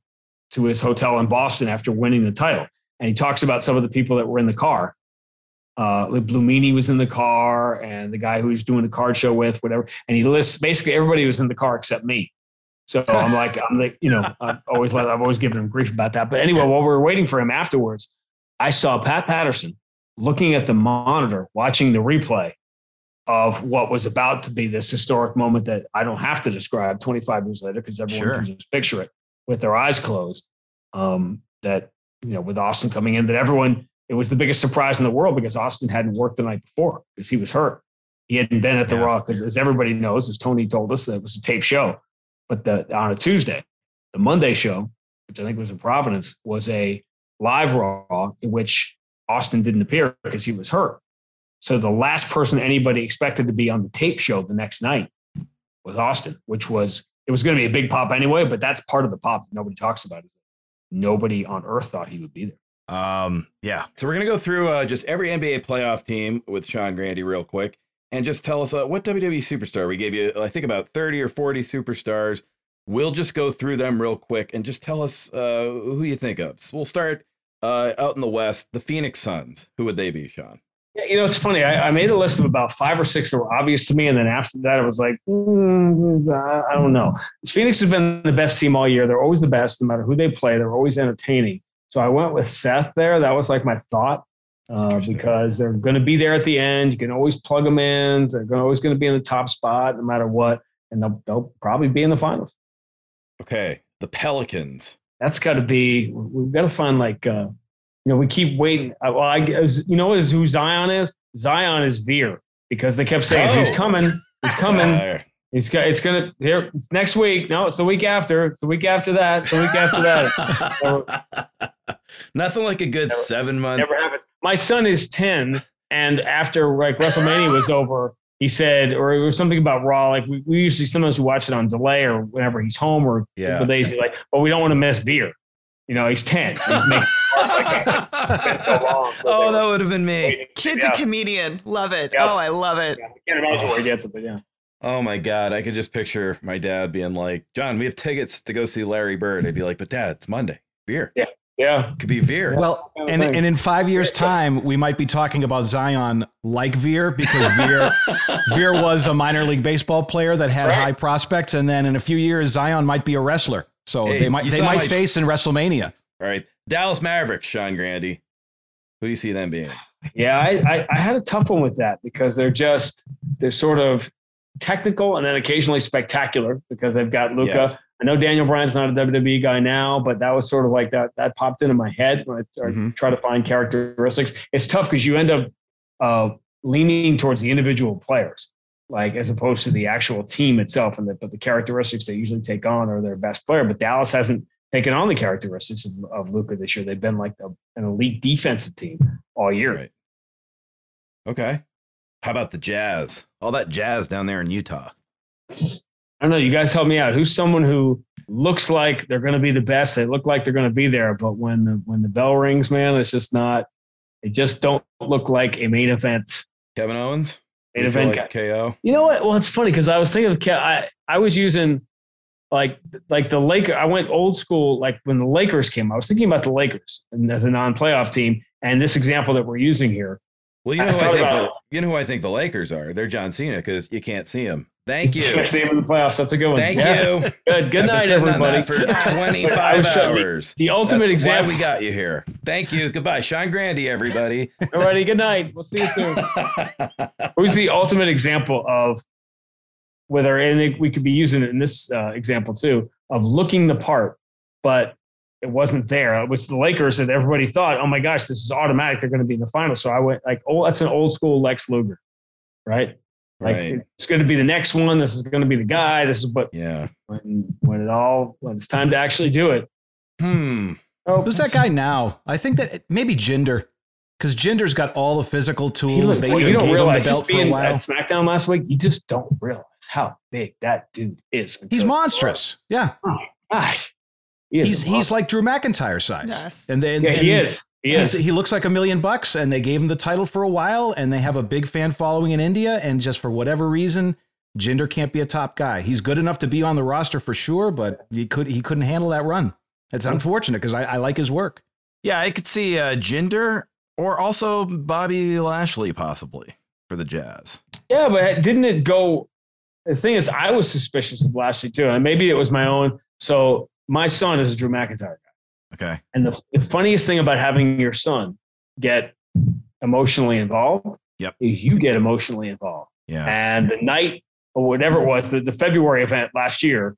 to his hotel in Boston after winning the title. And he talks about some of the people that were in the car. Uh, Blumini was in the car, and the guy who he was doing the card show with, whatever. And he lists basically everybody was in the car except me. So I'm like, I'm like, you know, I've always I've always given him grief about that. But anyway, while we were waiting for him afterwards, I saw Pat Patterson looking at the monitor, watching the replay of what was about to be this historic moment that I don't have to describe 25 years later because everyone Sure. can just picture it with their eyes closed. Um, that you know, with Austin coming in, that everyone it was the biggest surprise in the world because Austin hadn't worked the night before because he was hurt. He hadn't been at the Yeah. Raw because, as everybody knows, as Tony told us, that it was a tape show. But the on a Tuesday, the Monday show, which I think was in Providence, was a live Raw in which Austin didn't appear because he was hurt. So the last person anybody expected to be on the tape show the next night was Austin, which was it was going to be a big pop anyway. But that's part of the pop that nobody talks about. Is nobody on earth thought he would be there. Um, yeah. So we're gonna go through uh, just every NBA playoff team with Sean Grande real quick, and just tell us uh, what WWE superstar we gave you. I think about thirty or forty superstars. We'll just go through them real quick and just tell us uh, who you think of. So we'll start uh, out in the West. The Phoenix Suns. Who would they be, Sean? You know, it's funny. I, I made a list of about five or six that were obvious to me, and then after that, I was like, mm, I I don't know. Phoenix has been the best team all year. They're always the best, no matter who they play. They're always entertaining. So I went with Seth there. That was like my thought uh, because they're going to be there at the end. You can always plug them in. They're gonna- always going to be in the top spot, no matter what, and they'll, they'll probably be in the finals. Okay, the Pelicans. That's got to be. We've got to find like. Uh, you know, we keep waiting. Well, I guess you know is who Zion is. Zion is Veer because they kept saying he's Oh. coming, he's coming. He's got. It's gonna here. It's next week. No, it's the week after. It's the week after that. It's the week after that. Nothing like a good Never- seven month. Never happened. My son is ten, and after like WrestleMania was over, he said, or it was something about Raw. Like we, we usually sometimes we watch it on delay or whenever he's home or a Yeah. couple days. He's like, but we don't want to miss Veer. You know, he's ten. He's making parts like that. It's been so long. oh, that would have been me. Kid's Yeah. a comedian. Love it. Yeah. Oh, I love it. Yeah, I can't imagine where he gets it, but yeah. Oh my god, I could just picture my dad being like, "John, we have tickets to go see Larry Bird." I'd be like, "But Dad, it's Monday. Veer Yeah. Yeah. Could be Veer." Well, Yeah, and, and in five years' time, we might be talking about Zion like Veer because Veer Veer was a minor league baseball player that had right. high prospects, and then in a few years, Zion might be a wrestler. So Hey, they might they might my- face in WrestleMania. All right, Dallas Mavericks, Sean Grande. Who do you see them being? Yeah, I, I, I had a tough one with that because they're just they're sort of technical and then occasionally spectacular because they've got Luka. Yes. I know Daniel Bryan's not a WWE guy now, but that was sort of like that that popped into my head when I started Mhm. try to find characteristics. It's tough because you end up uh, leaning towards the individual players, like as opposed to the actual team itself, and the, but the characteristics they usually take on are their best player. But Dallas hasn't taken on the characteristics of, of Luka this year. They've been like a, an elite defensive team all year. Right. Okay. How about the Jazz? All that jazz down there in Utah. I don't know. You guys help me out. Who's someone who looks like they're going to be the best? They look like they're going to be there, but when the when the bell rings, man, it's just not. They just don't look like a main event. Kevin Owens. Main You event like. KO. You know what? Well, it's funny because I was thinking of Ke- I I was using like like the Laker. I went old school like when the Lakers came. I was thinking about the Lakers and as a non-playoff team, and this example that we're using here. Well, you know who I think the, you know who I think the Lakers are. They're John Cena because you can't see him. Thank you. Can't see him in the playoffs. That's a good one. Thank Yes. you. Good. Good night, everybody. for Yeah. 25 I was showing the- The ultimate That's example. we got you here. Thank you. Goodbye. Sean Grande, everybody. Alrighty, good night. We'll see you soon. Who's the ultimate example of whether, and we could be using it in this uh, example too, of looking the part, but it wasn't there. It was the Lakers that everybody thought, oh my gosh, this is automatic. They're going to be in the final. So I went like, oh, that's an old school Lex Luger, right? Like right. it's going to be the next one. This is going to be the guy. This is but Yeah. when when it all when it's time to actually do it. Hmm. Oh, Who's that guy now? I think that maybe Jinder, because Jinder's got all the physical tools. looks, They well, even you don't gave him realize the belt for a being while. at SmackDown last week. You just don't realize how big that dude is. He's monstrous. Yeah, Gosh, he he's a he's like Drew McIntyre size. Yes. And then Yeah, he is. He he's- is. He looks like a million bucks, and they gave him the title for a while, and they have a big fan following in India. And just for whatever reason, Jinder can't be a top guy. He's good enough to be on the roster for sure, but he could he couldn't handle that run. It's unfortunate because I, I like his work. Yeah, I could see uh, Jinder or also Bobby Lashley possibly for the Jazz. Yeah, but didn't it go? the thing is, I was suspicious of Lashley too, and maybe it was my own. So my son is a Drew McIntyre guy, Okay. and the, the funniest thing about having your son get emotionally involved, Yep. is you get emotionally involved. Yeah. And the night or whatever it was, the, the February event last year,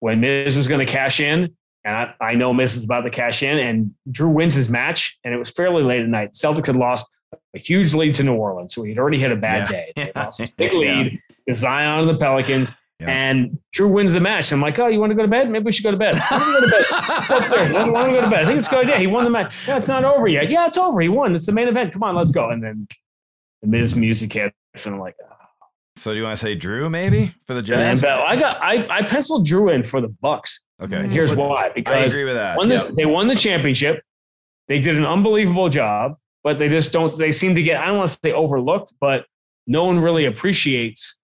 when Miz was going to cash in, and I, I know Miz is about to cash in, and Drew wins his match, and it was fairly late at night. Celtics had lost a huge lead to New Orleans, so he'd already hit a bad Yeah. day. They lost this big Yeah. lead to Zion and the Pelicans, Yeah. and Drew wins the match. I'm like, oh, you want to go to bed? Maybe we should go to bed. Why don't we go to bed? Go upstairs. Why don't we go to bed? I think it's a good idea. He won the match. No, it's not over yet. Yeah, it's over. He won. It's the main event. Come on, let's go. And then the Miz music hits, and I'm like, oh, So do you want to say Drew maybe for the Jazz? but uh, I got I, I penciled Drew in for the Bucks. Okay. And here's why: I because agree with that. won the, Yep. they won the championship. They did an unbelievable job, but they just don't. They seem to get I don't want to say overlooked, but no one really appreciates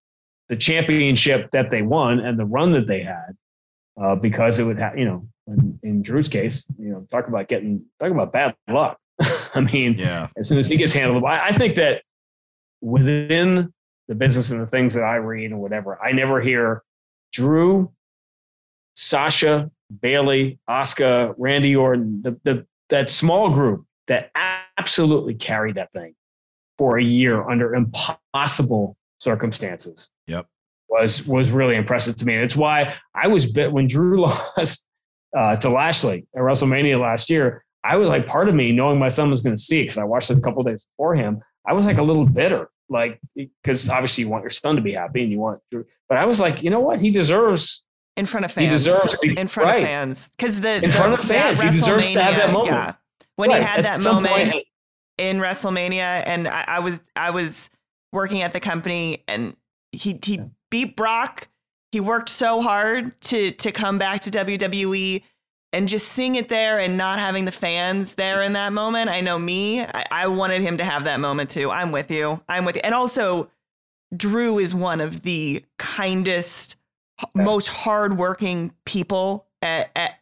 the championship that they won and the run that they had uh, because it would have you know in, in Drew's case, you know, talk about getting talk about bad luck. I mean, Yeah. as soon as he gets handled. I, I think that within the business and the things that I read and whatever, I never hear Drew, Sasha, Bayley, Asuka, Randy Orton, the, the that small group that absolutely carried that thing for a year under impossible circumstances. Was was really impressive to me. And it's why I was bit when Drew lost uh, to Lashley at WrestleMania last year. I was like part of me knowing my son was going to see because I watched it a couple days before him. I was like a little bitter, like because obviously you want your son to be happy and you want, Drew, but I was like, you know what, he deserves. in front of fans. He deserves to- in front right. of fans because the In the- front of fans. He deserves to have that moment. Yeah, when Right, he had at that moment point- in WrestleMania, and I, I was I was working at the company, and he he beat Brock. He worked so hard to to come back to WWE and just seeing it there and not having the fans there in that moment. I know me. I, I wanted him to have that moment too. I'm with you. I'm with you. And also, Drew is one of the kindest, most hardworking people at, at,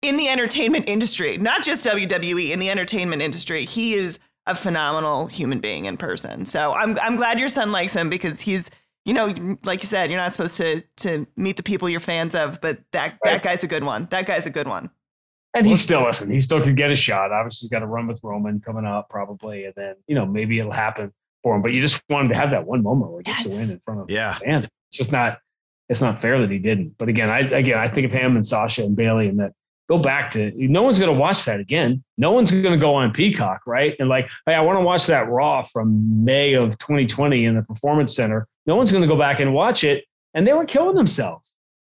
in the entertainment industry, not just WWE, in the entertainment industry. He is a phenomenal human being in person. So I'm, I'm glad your son likes him because he's, you know, like you said, you're not supposed to to meet the people you're fans of, but that that guy's a good one. That guy's a good one. And he still listen. He still could get a shot. Obviously, he's got to run with Roman coming up probably, and then you know maybe it'll happen for him. But you just want him to have that one moment where he gets Yes. to win in front of Yeah. fans. It's just not. It's not fair that he didn't. But again, I again I think of him and Sasha and Bayley, and that go back to no one's going to watch that again. No one's going to go on Peacock, right? And like, hey, I want to watch that Raw from May of 2020 in the Performance Center. No one's going to go back and watch it, and they were killing themselves.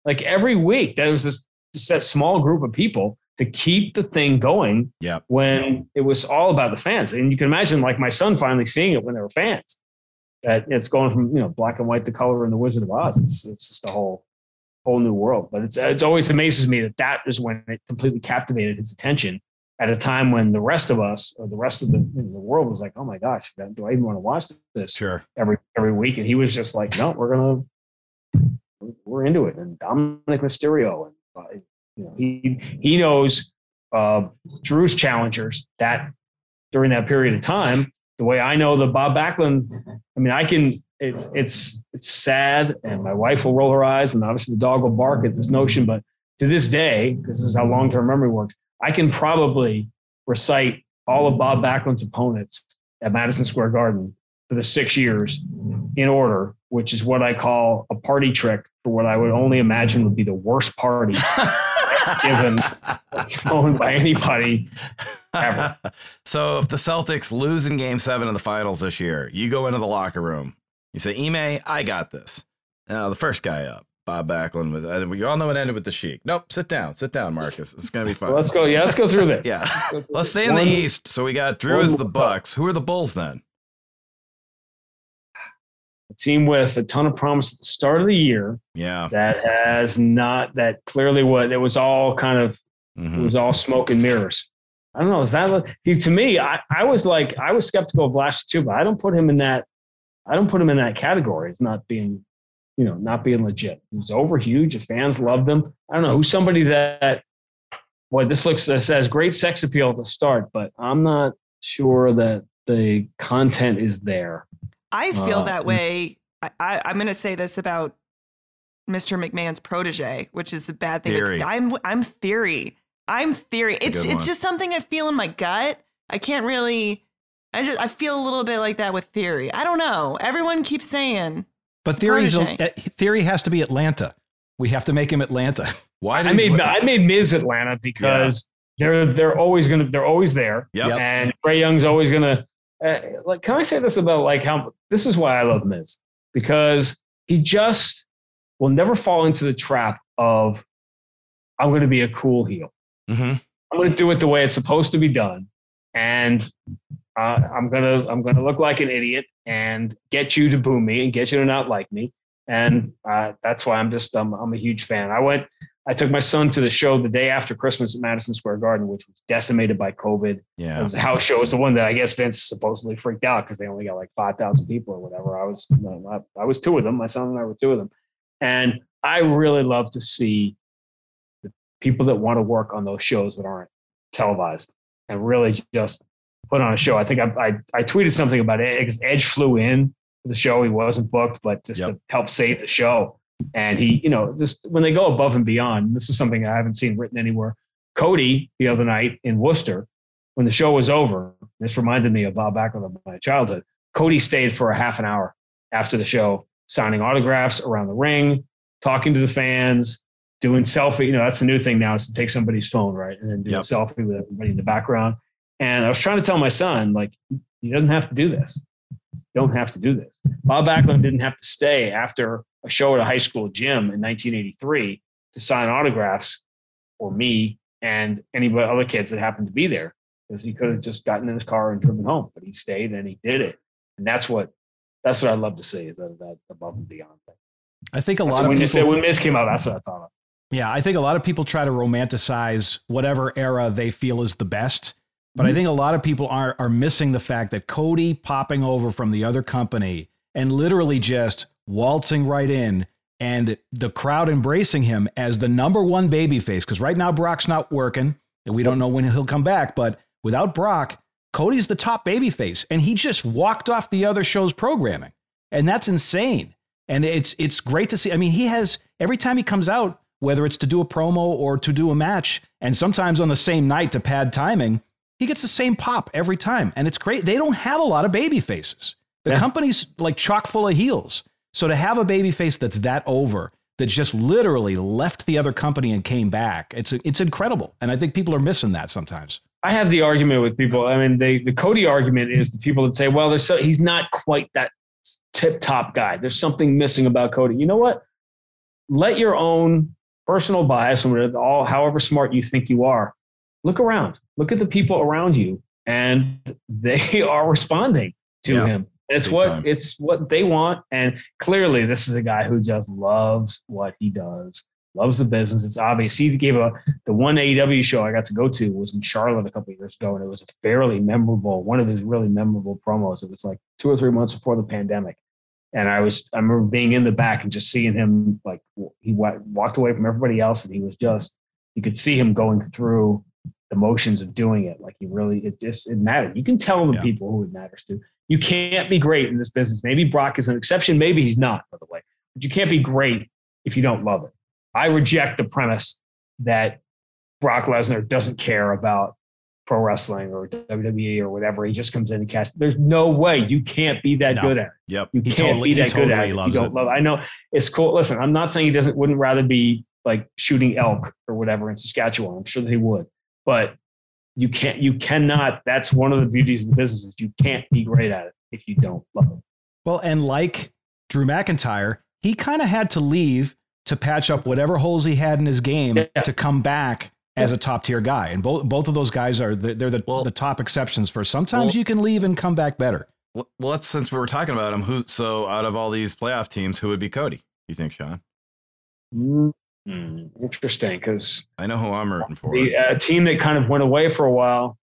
Like every week, there was this set small group of people to keep the thing going Yep. when it was all about the fans. And you can imagine, like my son finally seeing it when they were fans. That it's going from you know black and white to color in the Wizard of Oz. It's it's just a whole whole new world. But it's it's always amazes me that that is when it completely captivated his attention at a time when the rest of us or the rest of the, you know, the world was like, oh my gosh, do I even want to watch this Sure. every every week? And he was just like, no, we're gonna we're into it. And Dominic Mysterio and uh, you know he he knows uh, Drew's challengers that during that period of time. The way I know the Bob Backlund, I mean, I can. It's it's it's sad, and my wife will roll her eyes, and obviously the dog will bark at this notion. But to this day, because this is how long term memory works, I can probably recite all of Bob Backlund's opponents at Madison Square Garden for the six years in order, which is what I call a party trick for what I would only imagine would be the worst party given thrown by anybody ever. so if the Celtics lose in game seven of the finals this year, you go into the locker room. You say, Ime, I got this. Now, the first guy up, Bob Backlund, with, uh, you all know it ended with the Sheik. Nope, sit down, sit down, Marcus. It's going to be fun. Let's go. Yeah, let's go through this. yeah. Let's through Let's stay in the East. So we got Drew as the. Bucks. Who are the Bulls then? A team with a ton of promise at the start of the year Yeah. that has not, that clearly what it was all kind of, it Mhm. was all smoke and mirrors. I don't know. Is that he, to me? I, I was like, I was skeptical of Lashley too, but I don't put him in that. I don't put him in that category. It's not being, you know, not being legit. He was over huge. The fans loved him. I don't know who's somebody that. Boy, this looks this has great sex appeal to start, but I'm not sure that the content is there. I feel Uh, that way I, I, I'm going to say this about Mr. McMahon's protege, which is a bad thing. Theory. I'm I'm theory. I'm theory. It's it's just something I feel in my gut. I can't really. I just I feel a little bit like that with theory. I don't know. Everyone keeps saying But It's theory's protege. uh, theory has to be Atlanta. We have to make him Atlanta. Why I does made I made Miz Atlanta because they're they're always gonna they're always there, Yep. Yep. and Trae Young's always gonna uh, like. Can I say this about like how this is why I love Miz because he just will never fall into the trap of I'm going to be a cool heel. Mhm. I'm going to do it the way it's supposed to be done, and uh, I'm gonna I'm gonna look like an idiot and get you to boo me and get you to not like me, and uh, that's why I'm just um, I'm a huge fan. I went I took my son to the show the day after Christmas at Madison Square Garden, which was decimated by COVID. Yeah, It was a house show. It was the one that I guess Vince supposedly freaked out because they only got like five thousand people or whatever. I was I, I was two of them. My son and I were two of them, and I really love to see the people that want to work on those shows that aren't televised and really just put on a show. I think I I, I tweeted something about it because Edge flew in for the show. He wasn't booked, but just Yep. to help save the show. And he, you know, just when they go above and beyond, this is something I haven't seen written anywhere. Cody the other night in Worcester, when the show was over, this reminded me of Bob Backlund of my childhood. Cody stayed for a half an hour after the show, signing autographs around the ring, talking to the fans, doing selfie. You know, that's the new thing now is to take somebody's phone, right? And then do Yep. a selfie with everybody in the background. And I was trying to tell my son, like, he doesn't have to do this. You don't have to do this. Bob Backlund didn't have to stay after a show at a high school gym in 1983 to sign autographs for me and any other kids that happened to be there because he could have just gotten in his car and driven home, but he stayed and he did it. And that's what that's what I love to see is that, that above and beyond thing. I think a That's lot of when, you people. said, when Miz came out, that's what I thought of. Yeah, I think a lot of people try to romanticize whatever era they feel is the best. But Mm-hmm. I think a lot of people are are missing the fact that Cody popping over from the other company and literally just waltzing right in and the crowd embracing him as the number one babyface. Because right now Brock's not working and we don't know when he'll come back. But without Brock, Cody's the top babyface, and he just walked off the other show's programming, and that's insane. And it's it's great to see. I mean, he has every time he comes out, whether it's to do a promo or to do a match, and sometimes on the same night to pad timing, he gets the same pop every time, and it's great. They don't have a lot of baby faces. The Yeah. company's like chock full of heels. So to have a baby face that's that over, that just literally left the other company and came back, it's it's incredible. And I think people are missing that sometimes. I have the argument with people. I mean, they, the Cody argument is the people that say, well, there's so, he's not quite that tip top guy. There's something missing about Cody. You know what? Let your own personal bias and all, however smart you think you are, look around. Look at the people around you, and they are responding to Yeah, him. It's big what time. it's what they want, and clearly, this is a guy who just loves what he does, loves the business. It's obvious. He gave a the one AEW show I got to go to was in Charlotte a couple of years ago, and it was a fairly memorable, one of his really memorable promos. It was like two or three months before the pandemic, and I was I remember being in the back and just seeing him like he wa- walked away from everybody else, and he was just you could see him going through the motions of doing it. Like you really it just it mattered. You can tell the Yeah. people who it matters to. You can't be great in this business. Maybe Brock is an exception. Maybe he's not, by the way. But you can't be great if you don't love it. I reject the premise that Brock Lesnar doesn't care about pro wrestling or WWE or whatever. He just comes in and casts. There's no way you can't be that No. good at it. Yep. You He can't totally- be that good at it. You don't it. love. I know it's cool. Listen, I'm not saying he doesn't wouldn't rather be like shooting elk or whatever in Saskatchewan. I'm sure that he would, but you can't. You cannot. That's one of the beauties of the business is you can't be great at it if you don't love it. Well, and like Drew McIntyre, he kind of had to leave to patch up whatever holes he had in his game Yeah. to come back as a top tier guy. And both both of those guys are they're they're the, Well- the top exceptions for sometimes Well- you can leave and come back better. Well, well, let's since we were talking about him. Who? So out of all these playoff teams, who would be Cody? You think, Sean? Mm, Hmm, interesting, because I know who I'm rooting for. the uh, team that kind of went away for a while.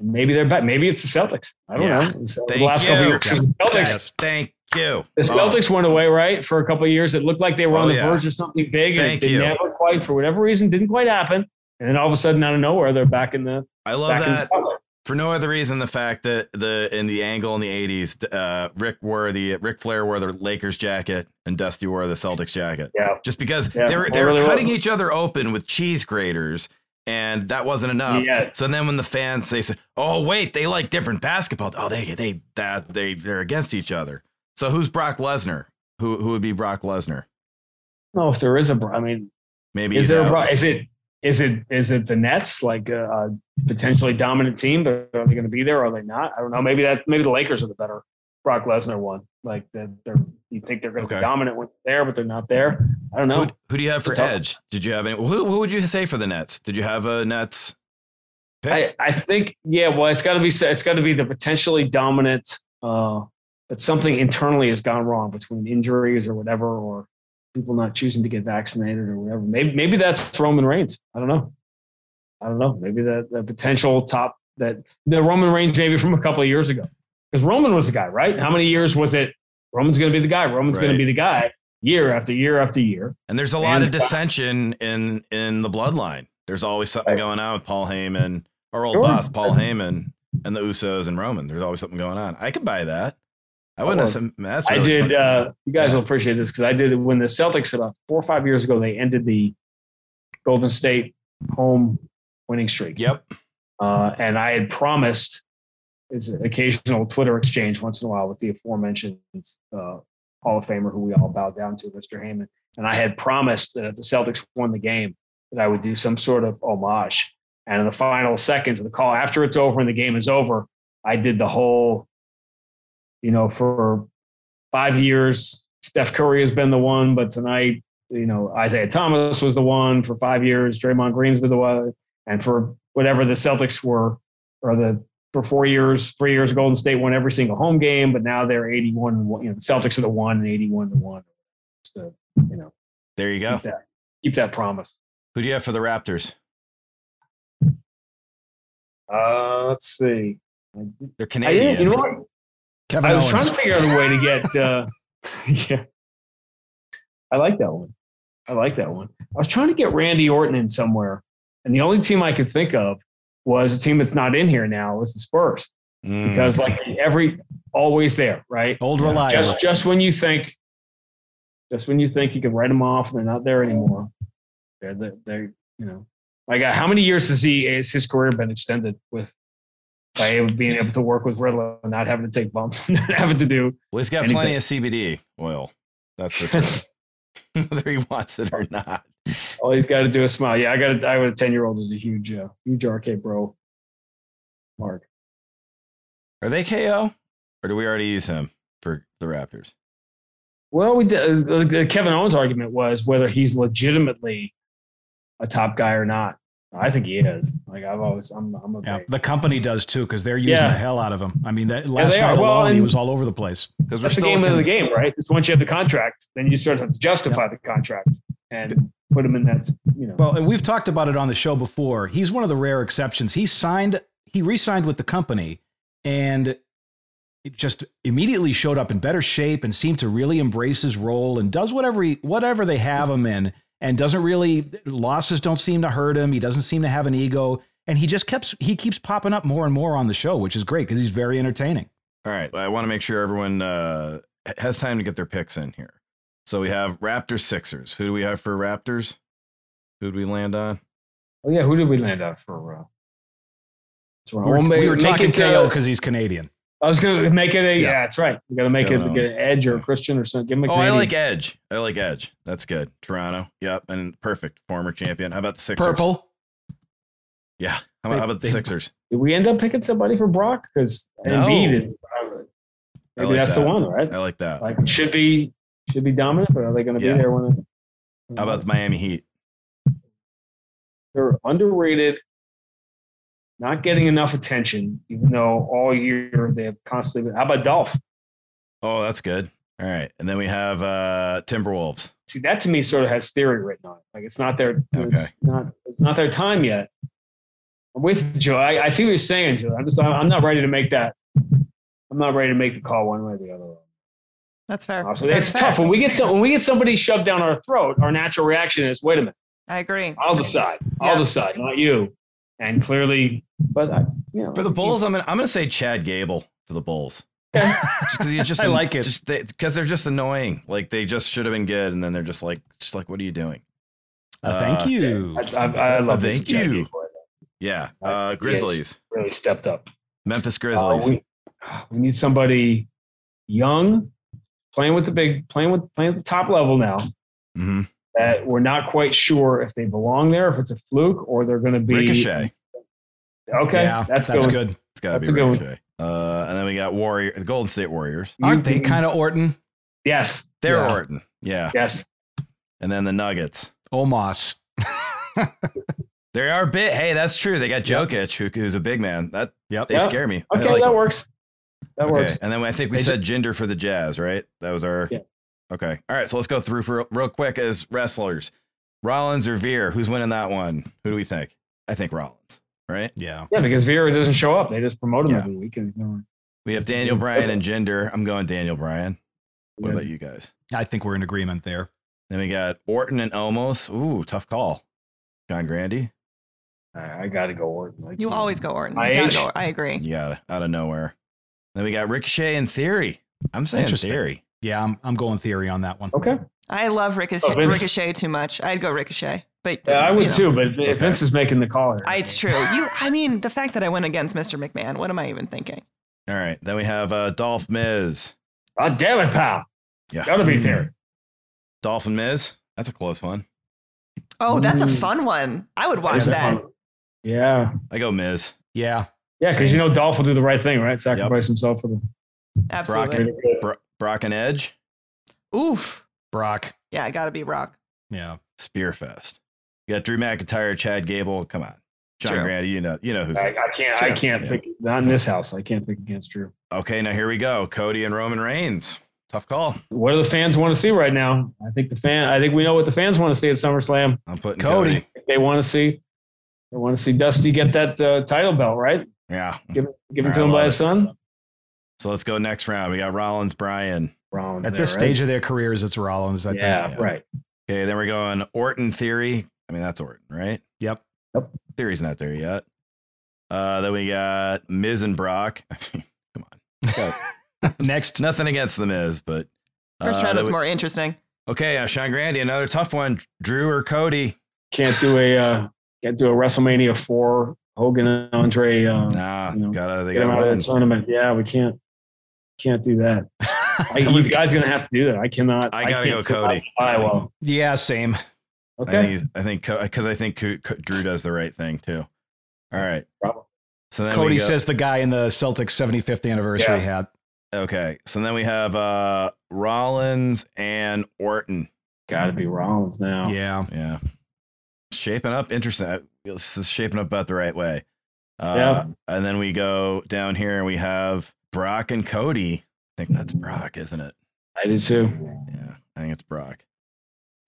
Maybe they're back. Maybe it's the Celtics. I don't Yeah. know. So the Thank last couple of you. the Celtics, Yes, thank you. the Celtics went away right for a couple of years. It looked like they were Oh, on the yeah. verge of something big, and Thank it you. never quite, for whatever reason, didn't quite happen. And then all of a sudden, out of nowhere, they're back in the I love back in the that. For no other reason the fact that the in the angle in the 80s uh ric wore the ric flair wore the lakers jacket and dusty wore the celtics jacket. Yeah. just because Yeah, they were they were really cutting each other open with cheese graters and that wasn't enough. Yeah. so then when the fans they say oh wait they like different basketball. Oh they they that they they're against each other. So who's brock lesnar? Who who would be brock lesnar? No, if there is a, I mean, maybe is there a. Is it is it is it the Nets like a, a potentially dominant team, but are they going to be there? Or are they not? I don't know. Maybe that maybe the Lakers are the better Brock Lesnar one. Like that, they're you think they're going to Okay. be dominant when they're there, but they're not there. I don't know. who, who do you have for edge did you have any who, who would you say for the nets did you have a nets pick? I, I think yeah. Well, it's got to be it's got to be the potentially dominant. Uh, but something internally has gone wrong between injuries or whatever, or people not choosing to get vaccinated or whatever. Maybe maybe that's Roman Reigns. I don't know. I don't know. Maybe the the potential top that the Roman Reigns maybe from a couple of years ago because Roman was the guy, right? How many years was it? Roman's going to be the guy. Roman's going to be the guy year after year after year. And there's a lot And- of dissension in in the bloodline. There's always something Right. going on with Paul Heyman, our old Sure. boss Paul Heyman, and the Usos and Roman. There's always something going on. I could buy that. I wouldn't. Have some, that's I did. Uh, you guys Yeah. will appreciate this because I did when the Celtics about four or five years ago. They ended the Golden State home winning streak. yep. Uh, and I had promised is an occasional Twitter exchange once in a while with the aforementioned uh, Hall of Famer who we all bow down to, Mr. Heyman. And I had promised that if the Celtics won the game, that I would do some sort of homage. And in the final seconds of the call, after it's over and the game is over, I did the whole, you know, for five years, Steph Curry has been the one, but tonight, you know, Isaiah Thomas was the one for five years, Draymond Green's been the one, and for whatever the Celtics were, or the for four years, three years, Golden State won every single home game, but now they're 81 and one. You know, the Celtics are the one and 81 to one. To, you know, There you go. keep that, keep that promise. Who do you have for the Raptors? Uh, let's see. They're I Canadian. you know what? Kevin I was Owens. trying to figure out a way to get. Uh, yeah, I like that one. I like that one. I was trying to get Randy Orton in somewhere, and the only team I could think of was a team that's not in here now. Was the Spurs Mm, because like every always there, right? Old reliable. Just just when you think, just when you think you can write them off, and they're not there anymore. They're they're, they're you know. Like, uh, how many years has he has his career been extended with by being able to work with Riddler and not having to take bumps, not having to do well, he's got anything. plenty of CBD oil. That's for sure. Whether he wants it or not. All he's got to do is smile. Yeah, I got. A, I have a ten year old who's a huge, uh, huge RK bro. Mark. Are they KO? Or do we already use him for the Raptors? Well, we did, uh, Kevin Owens argument was whether he's legitimately a top guy or not. I think he is. Like I've always, I'm, I'm a Yeah, big. the company does too because they're using Yeah. the hell out of him. I mean, that last they are. night Well, alone, he was all over the place. Because we're That's the still game of the game, right? It's once you have the contract, then you sort of have to justify the contract and put him in that. You know, Well, and we've talked about it on the show before. He's one of the rare exceptions. He signed, he re-signed with the company, and it just immediately showed up in better shape and seemed to really embrace his role and does whatever he, whatever they have him in, and doesn't really losses don't seem to hurt him. He doesn't seem to have an ego, and he just keeps he keeps popping up more and more on the show, which is great because he's very entertaining. All right. I want to make sure everyone uh, has time to get their picks in here. So we have Raptors Sixers. Who do we have for Raptors? Who do we land on? oh yeah, who did we land on for? Uh, so We were, we'll we were make talking it, KO uh, because he's Canadian. I was going to make it a. Yeah, Yeah. that's right. We got to make Kevin it get Owens. an Edge or Yeah. Christian or something. Give him a Oh, I like Edge. I like Edge. That's good. Toronto. Yep. And perfect. Former champion. How about the Sixers? Purple. Yeah. How They- about, how about the they- Sixers? Did we end up picking somebody for Brock? Because No. Embiid is maybe like that's the one, right? I like that. Like should be should be dominant, but are they going to Yeah. be there when? It, How about the Miami Heat? they're underrated, not getting enough attention, even though all year they have constantly. How about Dolph? Oh, that's good. All right. And then we have uh, Timberwolves. See, that to me sort of has theory written on it. Like it's not their, it's not, it's not their time yet. I'm with you, Joe. I, I see what you're saying, Joe. I'm just, I'm not ready to make that. I'm not ready to make the call one way or the other. That's fair. Uh, So That's it's fair. tough when we get some, when we get somebody shoved down our throat. Our natural reaction is, "Wait a minute, I agree. I'll decide. I'll Yeah. decide, not you." And clearly, but I, you know, For the Bulls, I'm gonna, I'm gonna say Chad Gable for the Bulls. Because you just I like it. just because they're just annoying. Like they just should have been good, and then they're just like, just like, what are you doing? Uh, thank Uh, you. I, I, I love this Thank you. Gable Yeah, Uh, uh, Grizzlies, is. Really stepped up. Memphis Uh, Grizzlies. we, we need somebody young, playing with the big, playing with playing at the top level now. hmm That we're not quite sure if they belong there, if it's a fluke, or they're going to be Ricochet. Okay, yeah, that's, that's good. good. It's got to be a good one. Ricochet. Uh, and then we got Warrior, the Golden State Warriors. Aren't they kind of Orton? Yes, They're Yeah. Orton. Yeah. yes. And then the Nuggets. Omos. They are big. Hey, that's true. They got Jokic, who, who's a big man. That Yep. they Yeah. scare me. Okay, like that it. works. That Okay, works. and then I think we They said Jinder for the Jazz, right? That was our. Yeah. Okay. All right. So let's go through for real quick as wrestlers. Rollins or Veer? Who's winning that one? Who do we think? I think Rollins. Right. Yeah. Yeah, because Veer doesn't show up. They just promote him Yeah. every week. And, We have Daniel Bryan and Jinder. I'm going Daniel Bryan. What about you guys? I think we're in agreement there. Then we got Orton and Omos. Ooh, tough call. Sean Grande. I, I got to go Orton. I You can't. always go Orton. My You gotta go- I agree. You got it out of nowhere. Then we got Ricochet and Theory. I'm saying Interesting. Theory. Yeah, I'm, I'm going theory on that one. Okay. I love Ricochet, Oh, Ricochet too much. I'd go Ricochet, but Yeah, I you would know. too. But Okay. Vince is making the call here, I, it's true. You, I mean, the fact that I went against Mr. McMahon. What am I even thinking? All right. Then we have uh, Dolph Miz. God damn it, pal. Yeah. Gotta be hmm. there. Dolph and Miz. That's a close one. Oh, that's a hmm. fun one. I would watch Is it that. Yeah. I go Miz. Yeah. Yeah, because you know Dolph will do the right thing, right? Sacrifice himself for the. Absolutely. Bro- Brock and Edge. Oof. Brock. Yeah, it got to be Brock. Yeah. Spearfest. You got Drew McIntyre, Chad Gable. Come on. John True. Grant, you know, you know who's I, I can't. I can't Yeah. pick. Not in this house. I can't pick against Drew. okay. Now here we go. Cody and Roman Reigns. Tough call. What do the fans want to see right now? I think the fan. I think we know what the fans want to see at SummerSlam. I'm putting Cody. Cody. They want to see. They want to see Dusty get that uh, title belt, right? Yeah. Give, give it I to him by his son. So let's go next round. We got Rollins, Bryan. Rollins At there, this right? stage of their careers, it's Rollins. I yeah, think. right. Okay. Then we're going Orton Theory. I mean, that's Orton, right? Yep. Yep. Theory's not there yet. Uh, then we got Miz and Brock. Come on. Next. Nothing against the Miz, but First uh, round then is we- more interesting. Okay, uh, Sean Grande, another tough one. Drew or Cody? Can't do a uh, can't do a WrestleMania four Hogan and Andre. Uh, Nah, you know, gotta they get him gotta out win. of the tournament. Yeah, we can't can't do that. I, you guys are gonna have to do that. I cannot. I gotta can't go Cody. by- well, yeah, same. I okay. think, he's- I think because I think Co- Co- Drew does the right thing too. All right. Problem. So then Cody says the guy in the Celtics 75th anniversary Yeah. hat. okay. So then we have uh, Rollins and Orton. Gotta be Rollins now. Yeah. Yeah, shaping up interesting. Uh, This is shaping up about the right way. Uh, Yeah. And then we go down here and we have Brock and Cody. I think that's Brock, isn't it? I do too. Yeah, I think it's Brock.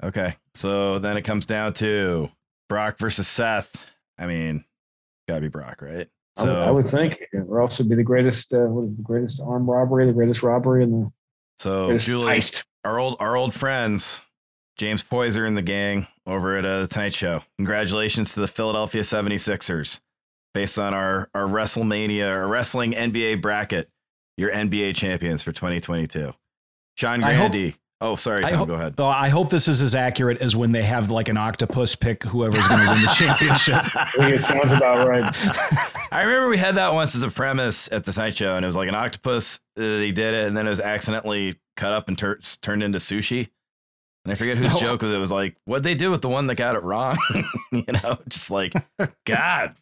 Okay, so then it comes down to Brock versus Seth. I mean, gotta be Brock, right? I would- So, I would think or else it'd be the greatest. Uh, what is the greatest armed robbery? The greatest robbery in the so Julie, heist. our old our old friends, James Poyser and the gang over at uh, the Tonight Show. Congratulations to the Philadelphia 76ers, based on our our WrestleMania or wrestling NBA bracket. Your NBA champions for 2022. Sean I hope- oh, sorry, I Tom, hope, go ahead. Oh, I hope this is as accurate as when they have like an octopus pick whoever's going to win the championship. I think it sounds about right. I remember we had that once as a premise at the Tonight Show, and it was like an octopus. Uh, they did it, and then it was accidentally cut up and tur- turned into sushi. And I forget whose No. joke was. It was like, what'd they do with the one that got it wrong? you know, just like, God.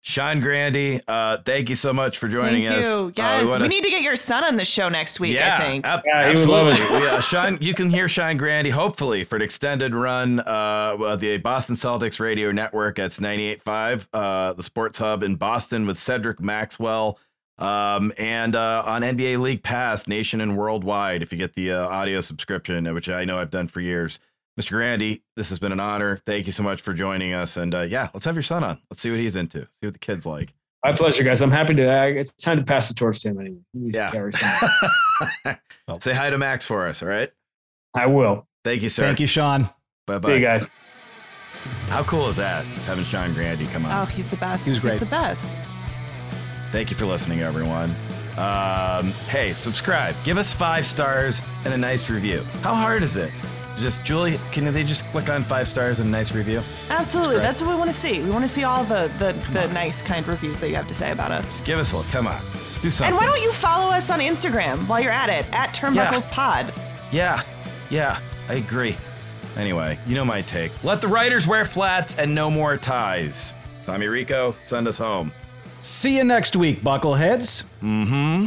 Sean Grande, uh, thank you so much for joining Thank us. you. Uh, Yes, wanna- we need to get your son on the show next week. yeah, I think. ab- Yeah, he would love absolutely. it. We, uh, Sean, you can hear Sean Grande hopefully for an extended run. Uh, well, the Boston Celtics radio network. That's 98.5, uh, the Sports Hub in Boston with Cedric Maxwell. Um, and uh, on NBA League Pass, nation and worldwide, if you get the uh, audio subscription, which I know I've done for years. Mr. Grande, this has been an honor. Thank you so much for joining us. And uh, yeah, let's have your son on. Let's see what he's into. See what the kid's like. My pleasure, guys. I'm happy to. Uh, it's time to pass the torch to him anyway. He needs to Yeah. carry some. Say hi to Max for us. All right. I will. Thank you, sir. Thank you, Sean. Bye See you bye. guys. How cool is that? Having Sean Grande come on. Oh, he's the best. He's great. the best. Thank you for listening, everyone. Um, hey, subscribe. Give us five stars and a nice review. How hard is it? Just Julie, can they just click on five stars and a nice review? Absolutely. Subscribe. That's what we want to see. We want to see all the the, the nice, kind reviews that you have to say about us. Just give us a come on. Do something. And why don't you follow us on Instagram while you're at it at Turnbuckles Pod? Yeah, yeah, I agree. Anyway, you know my take. Let the writers wear flats and no more ties. Tommy Rico, send us home. See you next week, Buckleheads. Mm-hmm.